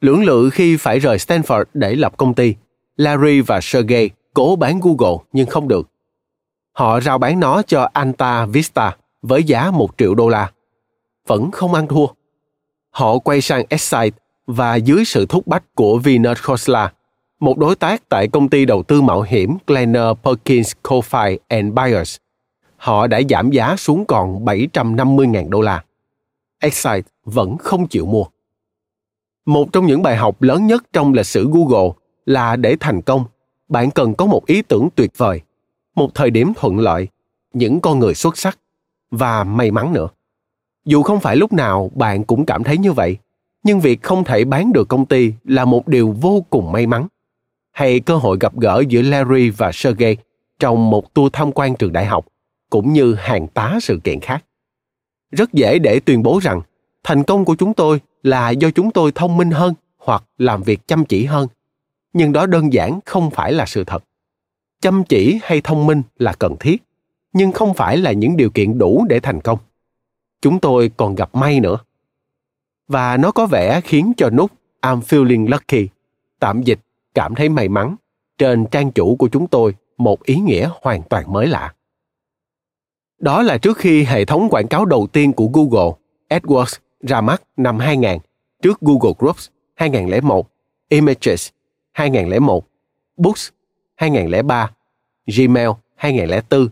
Lưỡng lự khi phải rời Stanford để lập công ty, Larry và Sergey cố bán Google nhưng không được. Họ rao bán nó cho Anta Vista với giá một triệu đô la. Vẫn không ăn thua. Họ quay sang Excite và dưới sự thúc bách của Vinod Khosla, một đối tác tại công ty đầu tư mạo hiểm Glenner Perkins Coffey and Byers. Họ đã giảm giá xuống còn 750.000 đô la. Excite vẫn không chịu mua. Một trong những bài học lớn nhất trong lịch sử Google là để thành công, bạn cần có một ý tưởng tuyệt vời, một thời điểm thuận lợi, những con người xuất sắc và may mắn nữa. Dù không phải lúc nào bạn cũng cảm thấy như vậy, nhưng việc không thể bán được công ty là một điều vô cùng may mắn. Hay cơ hội gặp gỡ giữa Larry và Sergey trong một tour tham quan trường đại học, cũng như hàng tá sự kiện khác. Rất dễ để tuyên bố rằng thành công của chúng tôi là do chúng tôi thông minh hơn hoặc làm việc chăm chỉ hơn nhưng đó đơn giản không phải là sự thật chăm chỉ hay thông minh là cần thiết nhưng không phải là những điều kiện đủ để thành công chúng tôi còn gặp may nữa. Và nó có vẻ khiến cho nút I'm feeling lucky. Tạm dịch cảm thấy may mắn. Trên trang chủ của chúng tôi một ý nghĩa hoàn toàn mới lạ. Đó là trước khi hệ thống quảng cáo đầu tiên của Google, AdWords, ra mắt năm 2000 trước Google Groups 2001, Images 2001, Books 2003, Gmail 2004,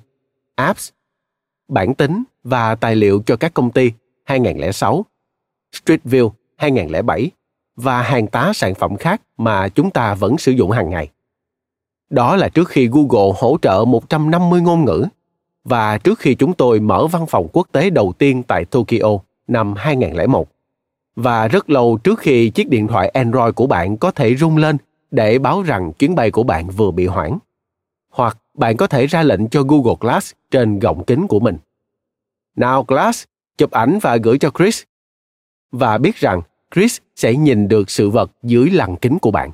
Apps, bản tính và tài liệu cho các công ty 2006, Street View 2007 và hàng tá sản phẩm khác mà chúng ta vẫn sử dụng hàng ngày. Đó là trước khi Google hỗ trợ 150 ngôn ngữ và trước khi chúng tôi mở văn phòng quốc tế đầu tiên tại Tokyo năm 2001. Và rất lâu trước khi chiếc điện thoại Android của bạn có thể rung lên để báo rằng chuyến bay của bạn vừa bị hoãn. Hoặc bạn có thể ra lệnh cho Google Glass trên gọng kính của mình. Nào Glass, chụp ảnh và gửi cho Chris. Và biết rằng Chris sẽ nhìn được sự vật dưới lăng kính của bạn.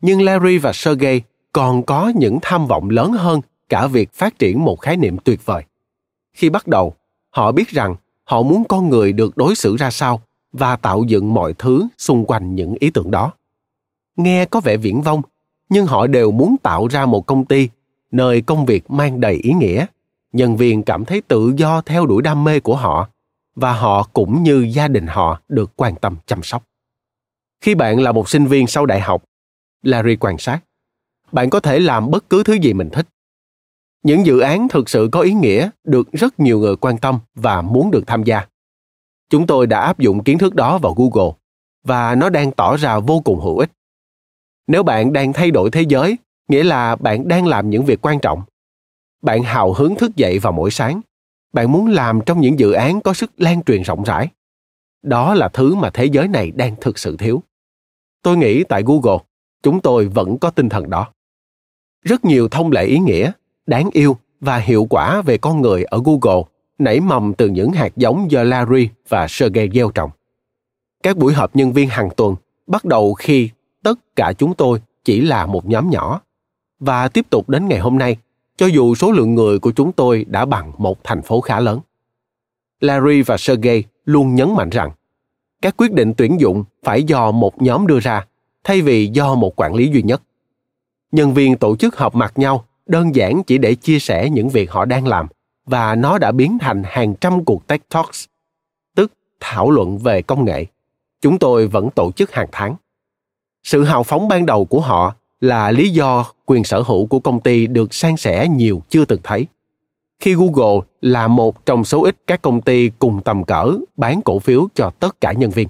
Nhưng Larry và Sergey còn có những tham vọng lớn hơn cả việc phát triển một khái niệm tuyệt vời. Khi bắt đầu, họ biết rằng họ muốn con người được đối xử ra sao và tạo dựng mọi thứ xung quanh những ý tưởng đó nghe có vẻ viễn vông nhưng họ đều muốn tạo ra một công ty nơi công việc mang đầy ý nghĩa. Nhân viên cảm thấy tự do theo đuổi đam mê của họ, và họ cũng như gia đình họ được quan tâm chăm sóc. Khi bạn là một sinh viên sau đại học, larry quan sát, bạn có thể làm bất cứ thứ gì mình thích. Những dự án thực sự có ý nghĩa được rất nhiều người quan tâm và muốn được tham gia. Chúng tôi đã áp dụng kiến thức đó vào google, và nó đang tỏ ra vô cùng hữu ích. Nếu bạn đang thay đổi thế giới nghĩa là bạn đang làm những việc quan trọng. Bạn hào hứng thức dậy vào mỗi sáng. Bạn muốn làm trong những dự án có sức lan truyền rộng rãi. Đó là thứ mà thế giới này đang thực sự thiếu. Tôi nghĩ tại google, chúng tôi vẫn có tinh thần đó. Rất nhiều thông lệ ý nghĩa, đáng yêu và hiệu quả về con người ở google nảy mầm từ những hạt giống do larry và sergey gieo trồng. Các buổi họp nhân viên hàng tuần bắt đầu khi tất cả chúng tôi chỉ là một nhóm nhỏ và tiếp tục đến ngày hôm nay, cho dù số lượng người của chúng tôi đã bằng một thành phố khá lớn. Larry và sergey luôn nhấn mạnh rằng, các quyết định tuyển dụng phải do một nhóm đưa ra, thay vì do một quản lý duy nhất. Nhân viên tổ chức họp mặt nhau đơn giản chỉ để chia sẻ những việc họ đang làm, và nó đã biến thành hàng trăm cuộc tech talks, tức thảo luận về công nghệ. Chúng tôi vẫn tổ chức hàng tháng. Sự hào phóng ban đầu của họ là lý do quyền sở hữu của công ty được san sẻ nhiều chưa từng thấy khi google là một trong số ít các công ty cùng tầm cỡ bán cổ phiếu cho tất cả nhân viên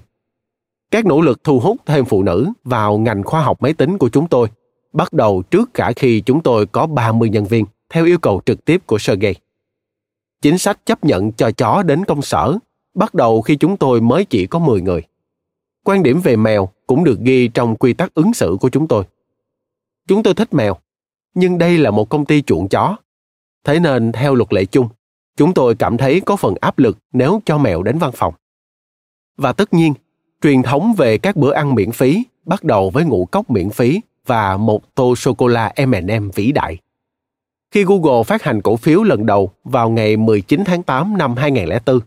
các nỗ lực thu hút thêm phụ nữ vào ngành khoa học máy tính của chúng tôi bắt đầu trước cả khi chúng tôi có 30 nhân viên theo yêu cầu trực tiếp của Sergey. Chính sách chấp nhận cho chó đến công sở bắt đầu khi chúng tôi mới chỉ có 10 người. Quan điểm về mèo cũng được ghi trong quy tắc ứng xử của chúng tôi. Chúng tôi thích mèo, nhưng đây là một công ty chuộng chó. Thế nên theo luật lệ chung, chúng tôi cảm thấy có phần áp lực nếu cho mèo đến văn phòng. Và tất nhiên, truyền thống về các bữa ăn miễn phí bắt đầu với ngũ cốc miễn phí và một tô sô-cô-la M&M vĩ đại. Khi Google phát hành cổ phiếu lần đầu vào ngày 19 tháng 8 năm 2004,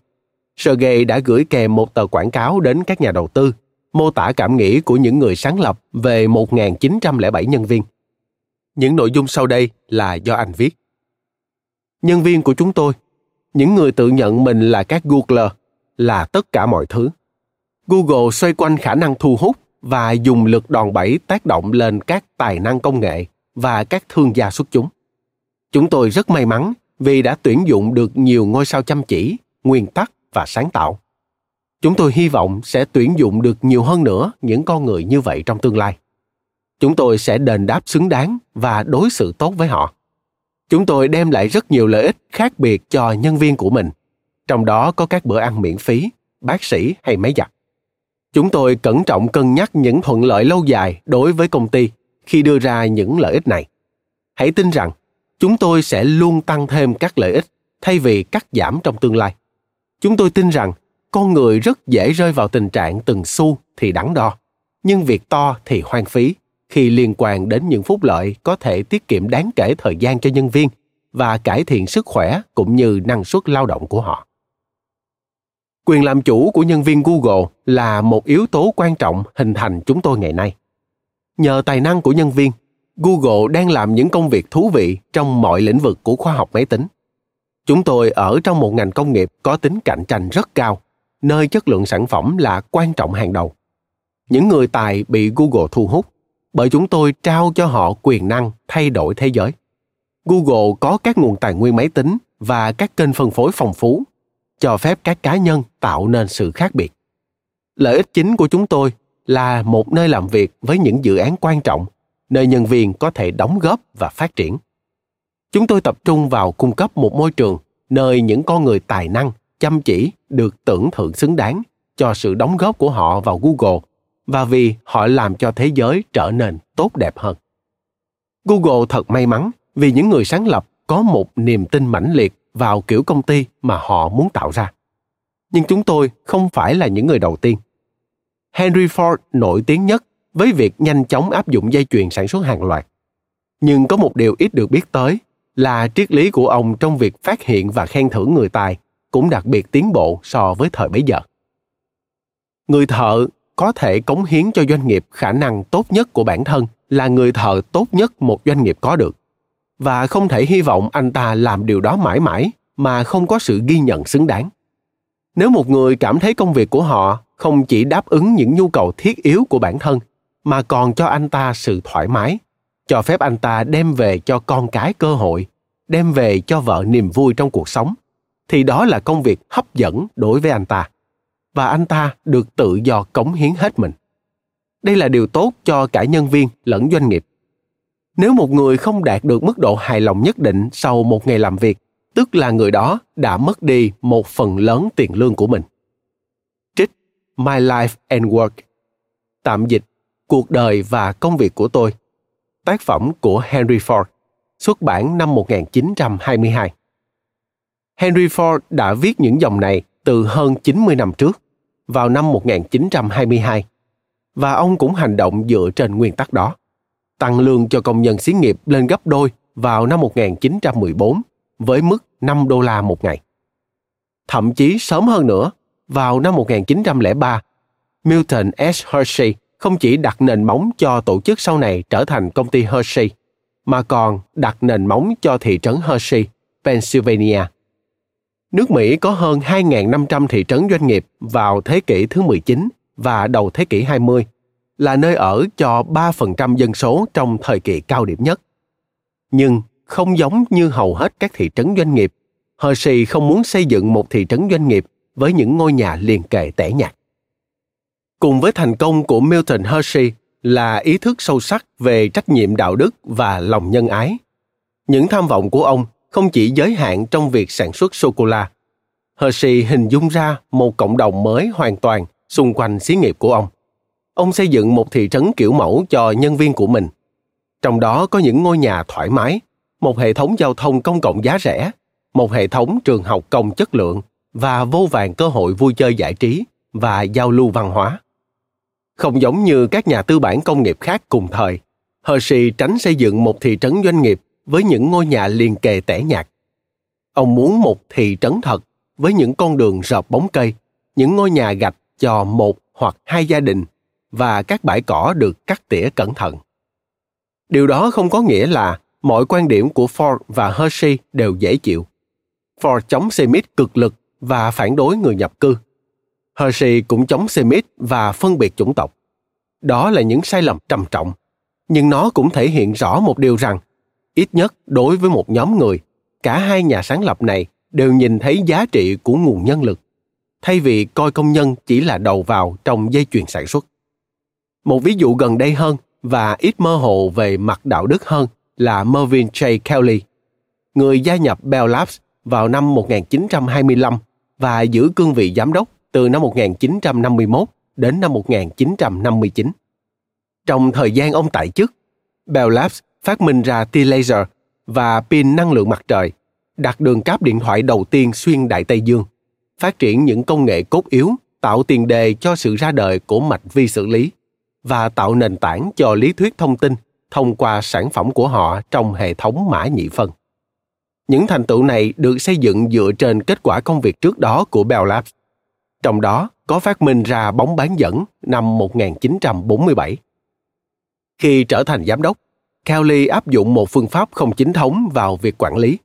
Sergey đã gửi kèm một tờ quảng cáo đến các nhà đầu tư, mô tả cảm nghĩ của những người sáng lập về 1.907 nhân viên. Những nội dung sau đây là do anh viết. Nhân viên của chúng tôi, những người tự nhận mình là các Googler, là tất cả mọi thứ. Google xoay quanh khả năng thu hút và dùng lực đòn bẩy tác động lên các tài năng công nghệ và các thương gia xuất chúng. Chúng tôi rất may mắn vì đã tuyển dụng được nhiều ngôi sao chăm chỉ, nguyên tắc và sáng tạo. Chúng tôi hy vọng sẽ tuyển dụng được nhiều hơn nữa những con người như vậy trong tương lai. Chúng tôi sẽ đền đáp xứng đáng và đối xử tốt với họ. Chúng tôi đem lại rất nhiều lợi ích khác biệt cho nhân viên của mình, trong đó có các bữa ăn miễn phí, bác sĩ hay máy giặt chúng tôi cẩn trọng cân nhắc những thuận lợi lâu dài đối với công ty khi đưa ra những lợi ích này hãy tin rằng chúng tôi sẽ luôn tăng thêm các lợi ích thay vì cắt giảm trong tương lai chúng tôi tin rằng con người rất dễ rơi vào tình trạng từng xu thì đắn đo, nhưng việc to thì hoang phí khi liên quan đến những phúc lợi có thể tiết kiệm đáng kể thời gian cho nhân viên và cải thiện sức khỏe cũng như năng suất lao động của họ. Quyền làm chủ của nhân viên google là một yếu tố quan trọng hình thành chúng tôi ngày nay. Nhờ tài năng của nhân viên, google đang làm những công việc thú vị trong mọi lĩnh vực của khoa học máy tính. Chúng tôi ở trong một ngành công nghiệp có tính cạnh tranh rất cao nơi chất lượng sản phẩm là quan trọng hàng đầu. Những người tài bị google thu hút bởi chúng tôi trao cho họ quyền năng thay đổi thế giới. Google có các nguồn tài nguyên máy tính và các kênh phân phối phong phú, cho phép các cá nhân tạo nên sự khác biệt. Lợi ích chính của chúng tôi là một nơi làm việc với những dự án quan trọng, nơi nhân viên có thể đóng góp và phát triển. Chúng tôi tập trung vào cung cấp một môi trường nơi những con người tài năng, chăm chỉ được tưởng thưởng xứng đáng cho sự đóng góp của họ vào google và vì họ làm cho thế giới trở nên tốt đẹp hơn. Google thật may mắn vì những người sáng lập có một niềm tin mãnh liệt vào kiểu công ty mà họ muốn tạo ra. Nhưng chúng tôi không phải là những người đầu tiên. Henry ford nổi tiếng nhất với việc nhanh chóng áp dụng dây chuyền sản xuất hàng loạt. Nhưng có một điều ít được biết tới là triết lý của ông trong việc phát hiện và khen thưởng người tài cũng đặc biệt tiến bộ so với thời bấy giờ. Người thợ có thể cống hiến cho doanh nghiệp khả năng tốt nhất của bản thân là người thợ tốt nhất một doanh nghiệp có được. Và không thể hy vọng anh ta làm điều đó mãi mãi mà không có sự ghi nhận xứng đáng. Nếu một người cảm thấy công việc của họ không chỉ đáp ứng những nhu cầu thiết yếu của bản thân, mà còn cho anh ta sự thoải mái, cho phép anh ta đem về cho con cái cơ hội, đem về cho vợ niềm vui trong cuộc sống thì đó là công việc hấp dẫn đối với anh ta. Và anh ta được tự do cống hiến hết mình. Đây là điều tốt cho cả nhân viên lẫn doanh nghiệp. Nếu một người không đạt được mức độ hài lòng nhất định sau một ngày làm việc, tức là người đó đã mất đi một phần lớn tiền lương của mình. Trích my life and work tạm dịch cuộc đời và công việc của tôi tác phẩm của Henry Ford, xuất bản năm 1922. Henry Ford đã viết những dòng này từ hơn 90 năm trước, vào năm 1922, và ông cũng hành động dựa trên nguyên tắc đó. Tăng lương cho công nhân xí nghiệp lên gấp đôi vào năm 1914 với mức 5 đô la một ngày. Thậm chí sớm hơn nữa, vào năm 1903, Milton S. Hershey không chỉ đặt nền móng cho tổ chức sau này trở thành công ty Hershey, mà còn đặt nền móng cho thị trấn Hershey, Pennsylvania. Nước Mỹ có hơn 2.500 thị trấn doanh nghiệp vào thế kỷ thứ 19 và đầu thế kỷ 20, là nơi ở cho 3% dân số trong thời kỳ cao điểm nhất. Nhưng không giống như hầu hết các thị trấn doanh nghiệp, Hershey không muốn xây dựng một thị trấn doanh nghiệp với những ngôi nhà liền kề tẻ nhạt. Cùng với thành công của Milton Hershey là ý thức sâu sắc về trách nhiệm đạo đức và lòng nhân ái. Những tham vọng của ông không chỉ giới hạn trong việc sản xuất sô cô la. Hershey hình dung ra một cộng đồng mới hoàn toàn xung quanh xí nghiệp của ông. Ông xây dựng một thị trấn kiểu mẫu cho nhân viên của mình. Trong đó có những ngôi nhà thoải mái, một hệ thống giao thông công cộng giá rẻ, một hệ thống trường học công chất lượng và vô vàng cơ hội vui chơi giải trí và giao lưu văn hóa. Không giống như các nhà tư bản công nghiệp khác cùng thời, Hershey tránh xây dựng một thị trấn doanh nghiệp với những ngôi nhà liền kề tẻ nhạt. Ông muốn một thị trấn thật với những con đường rợp bóng cây, những ngôi nhà gạch cho một hoặc hai gia đình và các bãi cỏ được cắt tỉa cẩn thận. Điều đó không có nghĩa là mọi quan điểm của Ford và Hershey đều dễ chịu. Ford chống Semit cực lực và phản đối người nhập cư. Hershey cũng chống Semit và phân biệt chủng tộc. Đó là những sai lầm trầm trọng, nhưng nó cũng thể hiện rõ một điều rằng, ít nhất đối với một nhóm người, cả hai nhà sáng lập này đều nhìn thấy giá trị của nguồn nhân lực, thay vì coi công nhân chỉ là đầu vào trong dây chuyền sản xuất. Một ví dụ gần đây hơn và ít mơ hồ về mặt đạo đức hơn là Mervyn J. Kelly, người gia nhập Bell Labs vào năm 1925 và giữ cương vị giám đốc từ năm 1951 đến năm 1959. Trong thời gian ông tại chức, Bell Labs phát minh ra tia laser và pin năng lượng mặt trời, đặt đường cáp điện thoại đầu tiên xuyên Đại Tây Dương, phát triển những công nghệ cốt yếu tạo tiền đề cho sự ra đời của mạch vi xử lý và tạo nền tảng cho lý thuyết thông tin thông qua sản phẩm của họ trong hệ thống mã nhị phân. Những thành tựu này được xây dựng dựa trên kết quả công việc trước đó của Bell Labs trong đó có phát minh ra bóng bán dẫn năm 1947. Khi trở thành giám đốc, Kelly áp dụng một phương pháp không chính thống vào việc quản lý.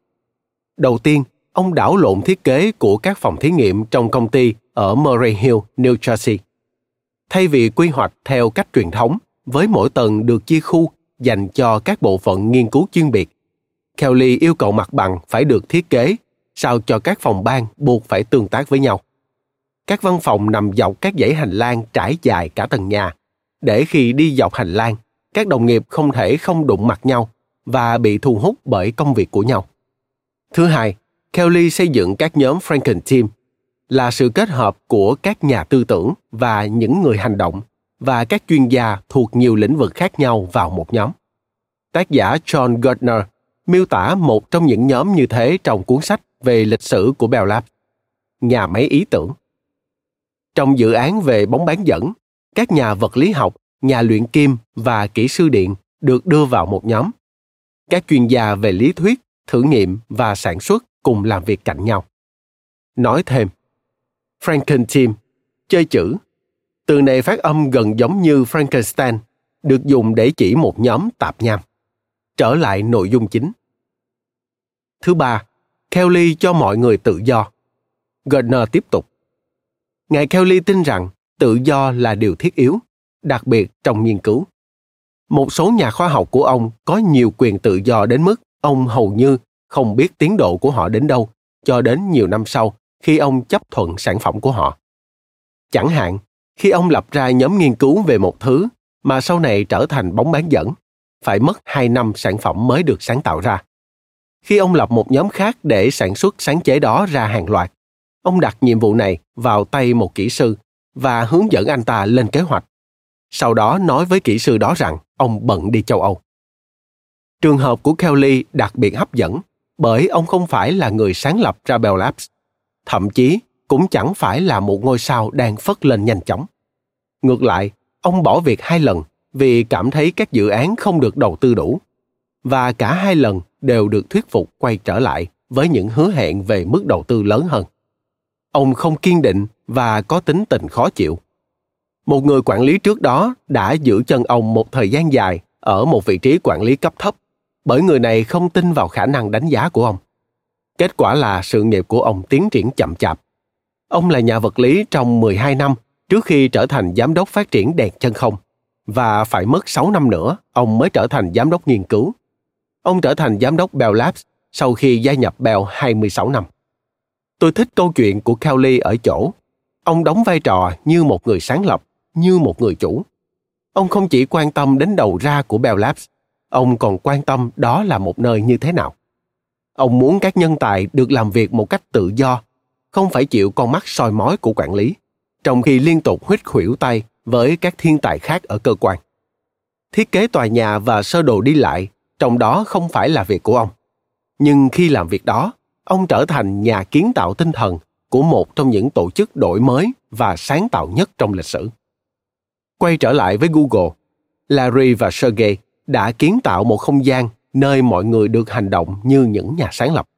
Đầu tiên, ông đảo lộn thiết kế của các phòng thí nghiệm trong công ty ở Murray Hill, New Jersey. Thay vì quy hoạch theo cách truyền thống, với mỗi tầng được chia khu dành cho các bộ phận nghiên cứu chuyên biệt, Kelly yêu cầu mặt bằng phải được thiết kế sao cho các phòng ban buộc phải tương tác với nhau các văn phòng nằm dọc các dãy hành lang trải dài cả tầng nhà để khi đi dọc hành lang các đồng nghiệp không thể không đụng mặt nhau và bị thu hút bởi công việc của nhau thứ hai kelly xây dựng các nhóm franken team là sự kết hợp của các nhà tư tưởng và những người hành động và các chuyên gia thuộc nhiều lĩnh vực khác nhau vào một nhóm tác giả john gardner miêu tả một trong những nhóm như thế trong cuốn sách về lịch sử của Bell Labs, nhà máy ý tưởng. Trong dự án về bóng bán dẫn, các nhà vật lý học, nhà luyện kim và kỹ sư điện được đưa vào một nhóm. Các chuyên gia về lý thuyết, thử nghiệm và sản xuất cùng làm việc cạnh nhau. Nói thêm, Franken Team, chơi chữ. Từ này phát âm gần giống như Frankenstein, được dùng để chỉ một nhóm tạp nham. Trở lại nội dung chính. Thứ ba, Kelly cho mọi người tự do. Gardner tiếp tục. Ngài Kelly tin rằng tự do là điều thiết yếu, đặc biệt trong nghiên cứu. Một số nhà khoa học của ông có nhiều quyền tự do đến mức ông hầu như không biết tiến độ của họ đến đâu cho đến nhiều năm sau khi ông chấp thuận sản phẩm của họ. Chẳng hạn, khi ông lập ra nhóm nghiên cứu về một thứ mà sau này trở thành bóng bán dẫn, phải mất 2 năm sản phẩm mới được sáng tạo ra. Khi ông lập một nhóm khác để sản xuất sáng chế đó ra hàng loạt, ông đặt nhiệm vụ này vào tay một kỹ sư và hướng dẫn anh ta lên kế hoạch. Sau đó nói với kỹ sư đó rằng ông bận đi châu Âu. Trường hợp của Kelly đặc biệt hấp dẫn bởi ông không phải là người sáng lập ra Bell Labs, thậm chí cũng chẳng phải là một ngôi sao đang phất lên nhanh chóng. Ngược lại, ông bỏ việc hai lần vì cảm thấy các dự án không được đầu tư đủ và cả hai lần đều được thuyết phục quay trở lại với những hứa hẹn về mức đầu tư lớn hơn ông không kiên định và có tính tình khó chịu một người quản lý trước đó đã giữ chân ông một thời gian dài ở một vị trí quản lý cấp thấp bởi người này không tin vào khả năng đánh giá của ông kết quả là sự nghiệp của ông tiến triển chậm chạp ông là nhà vật lý trong 12 năm trước khi trở thành giám đốc phát triển đèn chân không và phải mất 6 năm nữa ông mới trở thành giám đốc nghiên cứu. Ông trở thành giám đốc Bell Labs sau khi gia nhập Bell 26 năm. Tôi thích câu chuyện của Kelly ở chỗ, ông đóng vai trò như một người sáng lập, như một người chủ. Ông không chỉ quan tâm đến đầu ra của Bell Labs, ông còn quan tâm đó là một nơi như thế nào. Ông muốn các nhân tài được làm việc một cách tự do, không phải chịu con mắt soi mói của quản lý, trong khi liên tục huýt khuỷu tay với các thiên tài khác ở cơ quan. Thiết kế tòa nhà và sơ đồ đi lại, trong đó không phải là việc của ông. Nhưng khi làm việc đó, ông trở thành nhà kiến tạo tinh thần của một trong những tổ chức đổi mới và sáng tạo nhất trong lịch sử. Quay trở lại với Google, Larry và Sergey đã kiến tạo một không gian nơi mọi người được hành động như những nhà sáng lập.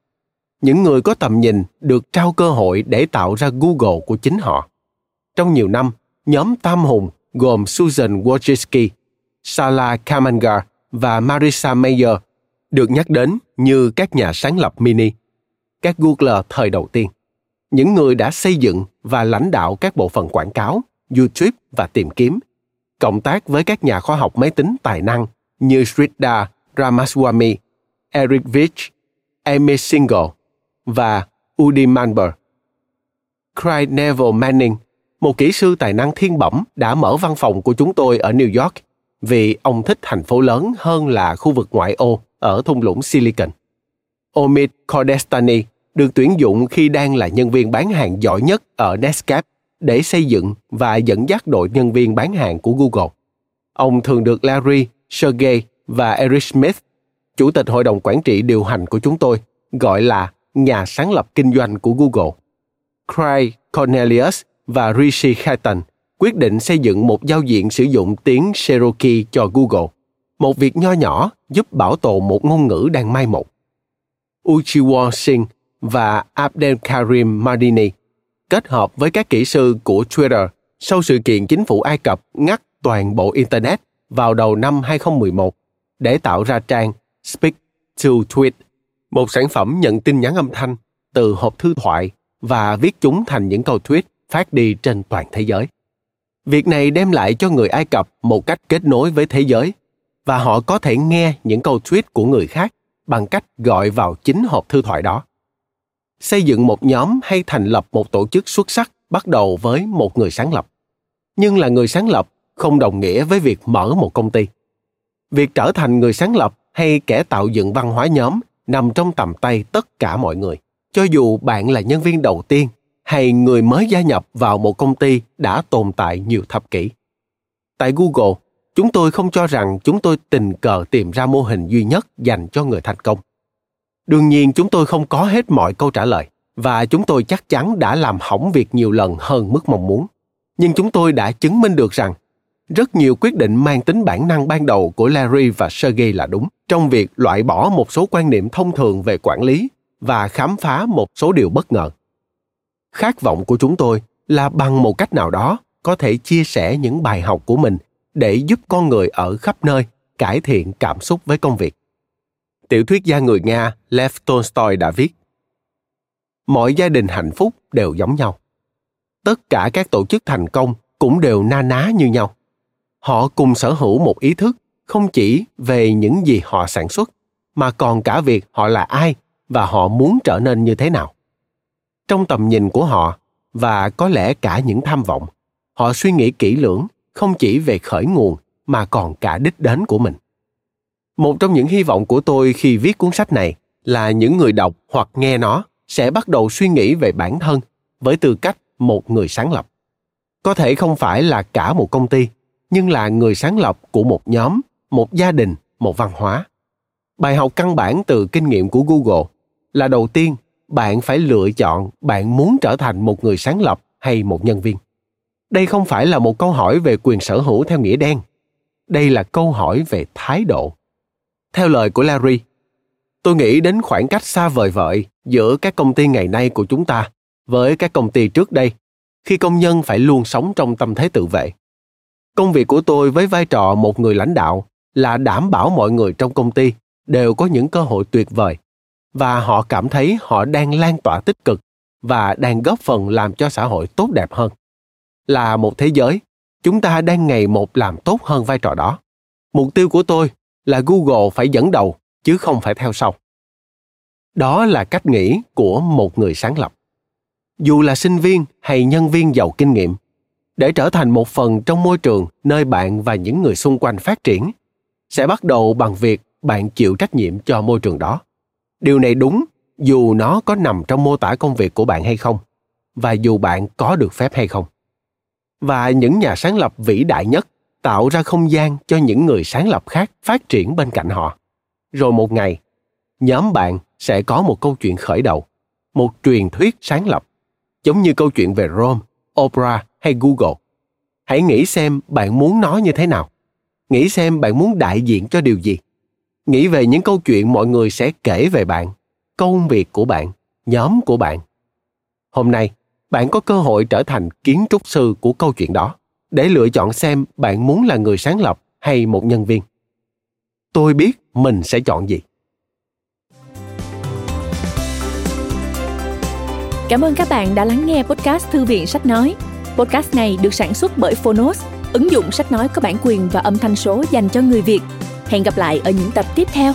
Những người có tầm nhìn được trao cơ hội để tạo ra Google của chính họ. Trong nhiều năm, nhóm tam hùng gồm Susan Wojcicki, Sala Kamangar và Marisa Mayer được nhắc đến như các nhà sáng lập mini, các Googler thời đầu tiên, những người đã xây dựng và lãnh đạo các bộ phận quảng cáo, YouTube và tìm kiếm, cộng tác với các nhà khoa học máy tính tài năng như Sridhar Ramaswamy, Eric Vich, Amy Single và Udi Manber. Craig Neville Manning một kỹ sư tài năng thiên bẩm đã mở văn phòng của chúng tôi ở New York vì ông thích thành phố lớn hơn là khu vực ngoại ô ở thung lũng Silicon. Omid Kordestani được tuyển dụng khi đang là nhân viên bán hàng giỏi nhất ở Netscape để xây dựng và dẫn dắt đội nhân viên bán hàng của Google. Ông thường được Larry, Sergey và Eric Smith, chủ tịch hội đồng quản trị điều hành của chúng tôi, gọi là nhà sáng lập kinh doanh của Google. Craig Cornelius và Rishi Khaitan quyết định xây dựng một giao diện sử dụng tiếng Cherokee cho Google, một việc nho nhỏ giúp bảo tồn một ngôn ngữ đang mai một. Uchiwa Singh và Abdel Karim Mardini kết hợp với các kỹ sư của Twitter sau sự kiện chính phủ Ai Cập ngắt toàn bộ Internet vào đầu năm 2011 để tạo ra trang Speak to Tweet, một sản phẩm nhận tin nhắn âm thanh từ hộp thư thoại và viết chúng thành những câu tweet phát đi trên toàn thế giới. Việc này đem lại cho người Ai Cập một cách kết nối với thế giới và họ có thể nghe những câu tweet của người khác bằng cách gọi vào chính hộp thư thoại đó. Xây dựng một nhóm hay thành lập một tổ chức xuất sắc bắt đầu với một người sáng lập. Nhưng là người sáng lập không đồng nghĩa với việc mở một công ty. Việc trở thành người sáng lập hay kẻ tạo dựng văn hóa nhóm nằm trong tầm tay tất cả mọi người, cho dù bạn là nhân viên đầu tiên hay người mới gia nhập vào một công ty đã tồn tại nhiều thập kỷ. Tại Google, chúng tôi không cho rằng chúng tôi tình cờ tìm ra mô hình duy nhất dành cho người thành công. Đương nhiên chúng tôi không có hết mọi câu trả lời, và chúng tôi chắc chắn đã làm hỏng việc nhiều lần hơn mức mong muốn. Nhưng chúng tôi đã chứng minh được rằng, rất nhiều quyết định mang tính bản năng ban đầu của Larry và Sergey là đúng trong việc loại bỏ một số quan niệm thông thường về quản lý và khám phá một số điều bất ngờ khát vọng của chúng tôi là bằng một cách nào đó có thể chia sẻ những bài học của mình để giúp con người ở khắp nơi cải thiện cảm xúc với công việc. Tiểu thuyết gia người Nga, Lev Tolstoy đã viết Mọi gia đình hạnh phúc đều giống nhau. Tất cả các tổ chức thành công cũng đều na ná như nhau. Họ cùng sở hữu một ý thức không chỉ về những gì họ sản xuất, mà còn cả việc họ là ai và họ muốn trở nên như thế nào trong tầm nhìn của họ, và có lẽ cả những tham vọng, họ suy nghĩ kỹ lưỡng không chỉ về khởi nguồn mà còn cả đích đến của mình một trong những hy vọng của tôi khi viết cuốn sách này là những người đọc hoặc nghe nó sẽ bắt đầu suy nghĩ về bản thân với tư cách một người sáng lập. Có thể không phải là cả một công ty, nhưng là người sáng lập của một nhóm, một gia đình, một văn hóa. Bài học căn bản từ kinh nghiệm của google là đầu tiên, bạn phải lựa chọn bạn muốn trở thành một người sáng lập hay một nhân viên. Đây không phải là một câu hỏi về quyền sở hữu theo nghĩa đen. Đây là câu hỏi về thái độ theo lời của larry, tôi nghĩ đến khoảng cách xa vời vợi giữa các công ty ngày nay của chúng ta với các công ty trước đây khi công nhân phải luôn sống trong tâm thế tự vệ. Công việc của tôi với vai trò một người lãnh đạo là đảm bảo mọi người trong công ty đều có những cơ hội tuyệt vời và họ cảm thấy họ đang lan tỏa tích cực và đang góp phần làm cho xã hội tốt đẹp hơn. Là một thế giới, chúng ta đang ngày một làm tốt hơn vai trò đó. Mục tiêu của tôi là google phải dẫn đầu, chứ không phải theo sau. Đó là cách nghĩ của một người sáng lập. Dù là sinh viên hay nhân viên giàu kinh nghiệm, để trở thành một phần trong môi trường nơi bạn và những người xung quanh phát triển, sẽ bắt đầu bằng việc bạn chịu trách nhiệm cho môi trường đó. Điều này đúng dù nó có nằm trong mô tả công việc của bạn hay không, và dù bạn có được phép hay không. Và những nhà sáng lập vĩ đại nhất tạo ra không gian cho những người sáng lập khác phát triển bên cạnh họ. Rồi một ngày, nhóm bạn sẽ có một câu chuyện khởi đầu, một truyền thuyết sáng lập, giống như câu chuyện về rome, opera hay google. Hãy nghĩ xem bạn muốn nó như thế nào. Nghĩ xem bạn muốn đại diện cho điều gì. Nghĩ về những câu chuyện mọi người sẽ kể về bạn, công việc của bạn, nhóm của bạn. Hôm nay, bạn có cơ hội trở thành kiến trúc sư của câu chuyện đó để lựa chọn xem bạn muốn là người sáng lập hay một nhân viên. Tôi biết mình sẽ chọn gì. Cảm ơn các bạn đã lắng nghe podcast thư viện sách nói. Podcast này được sản xuất bởi phonos, ứng dụng sách nói có bản quyền và âm thanh số dành cho người việt. Hẹn gặp lại ở những tập tiếp theo.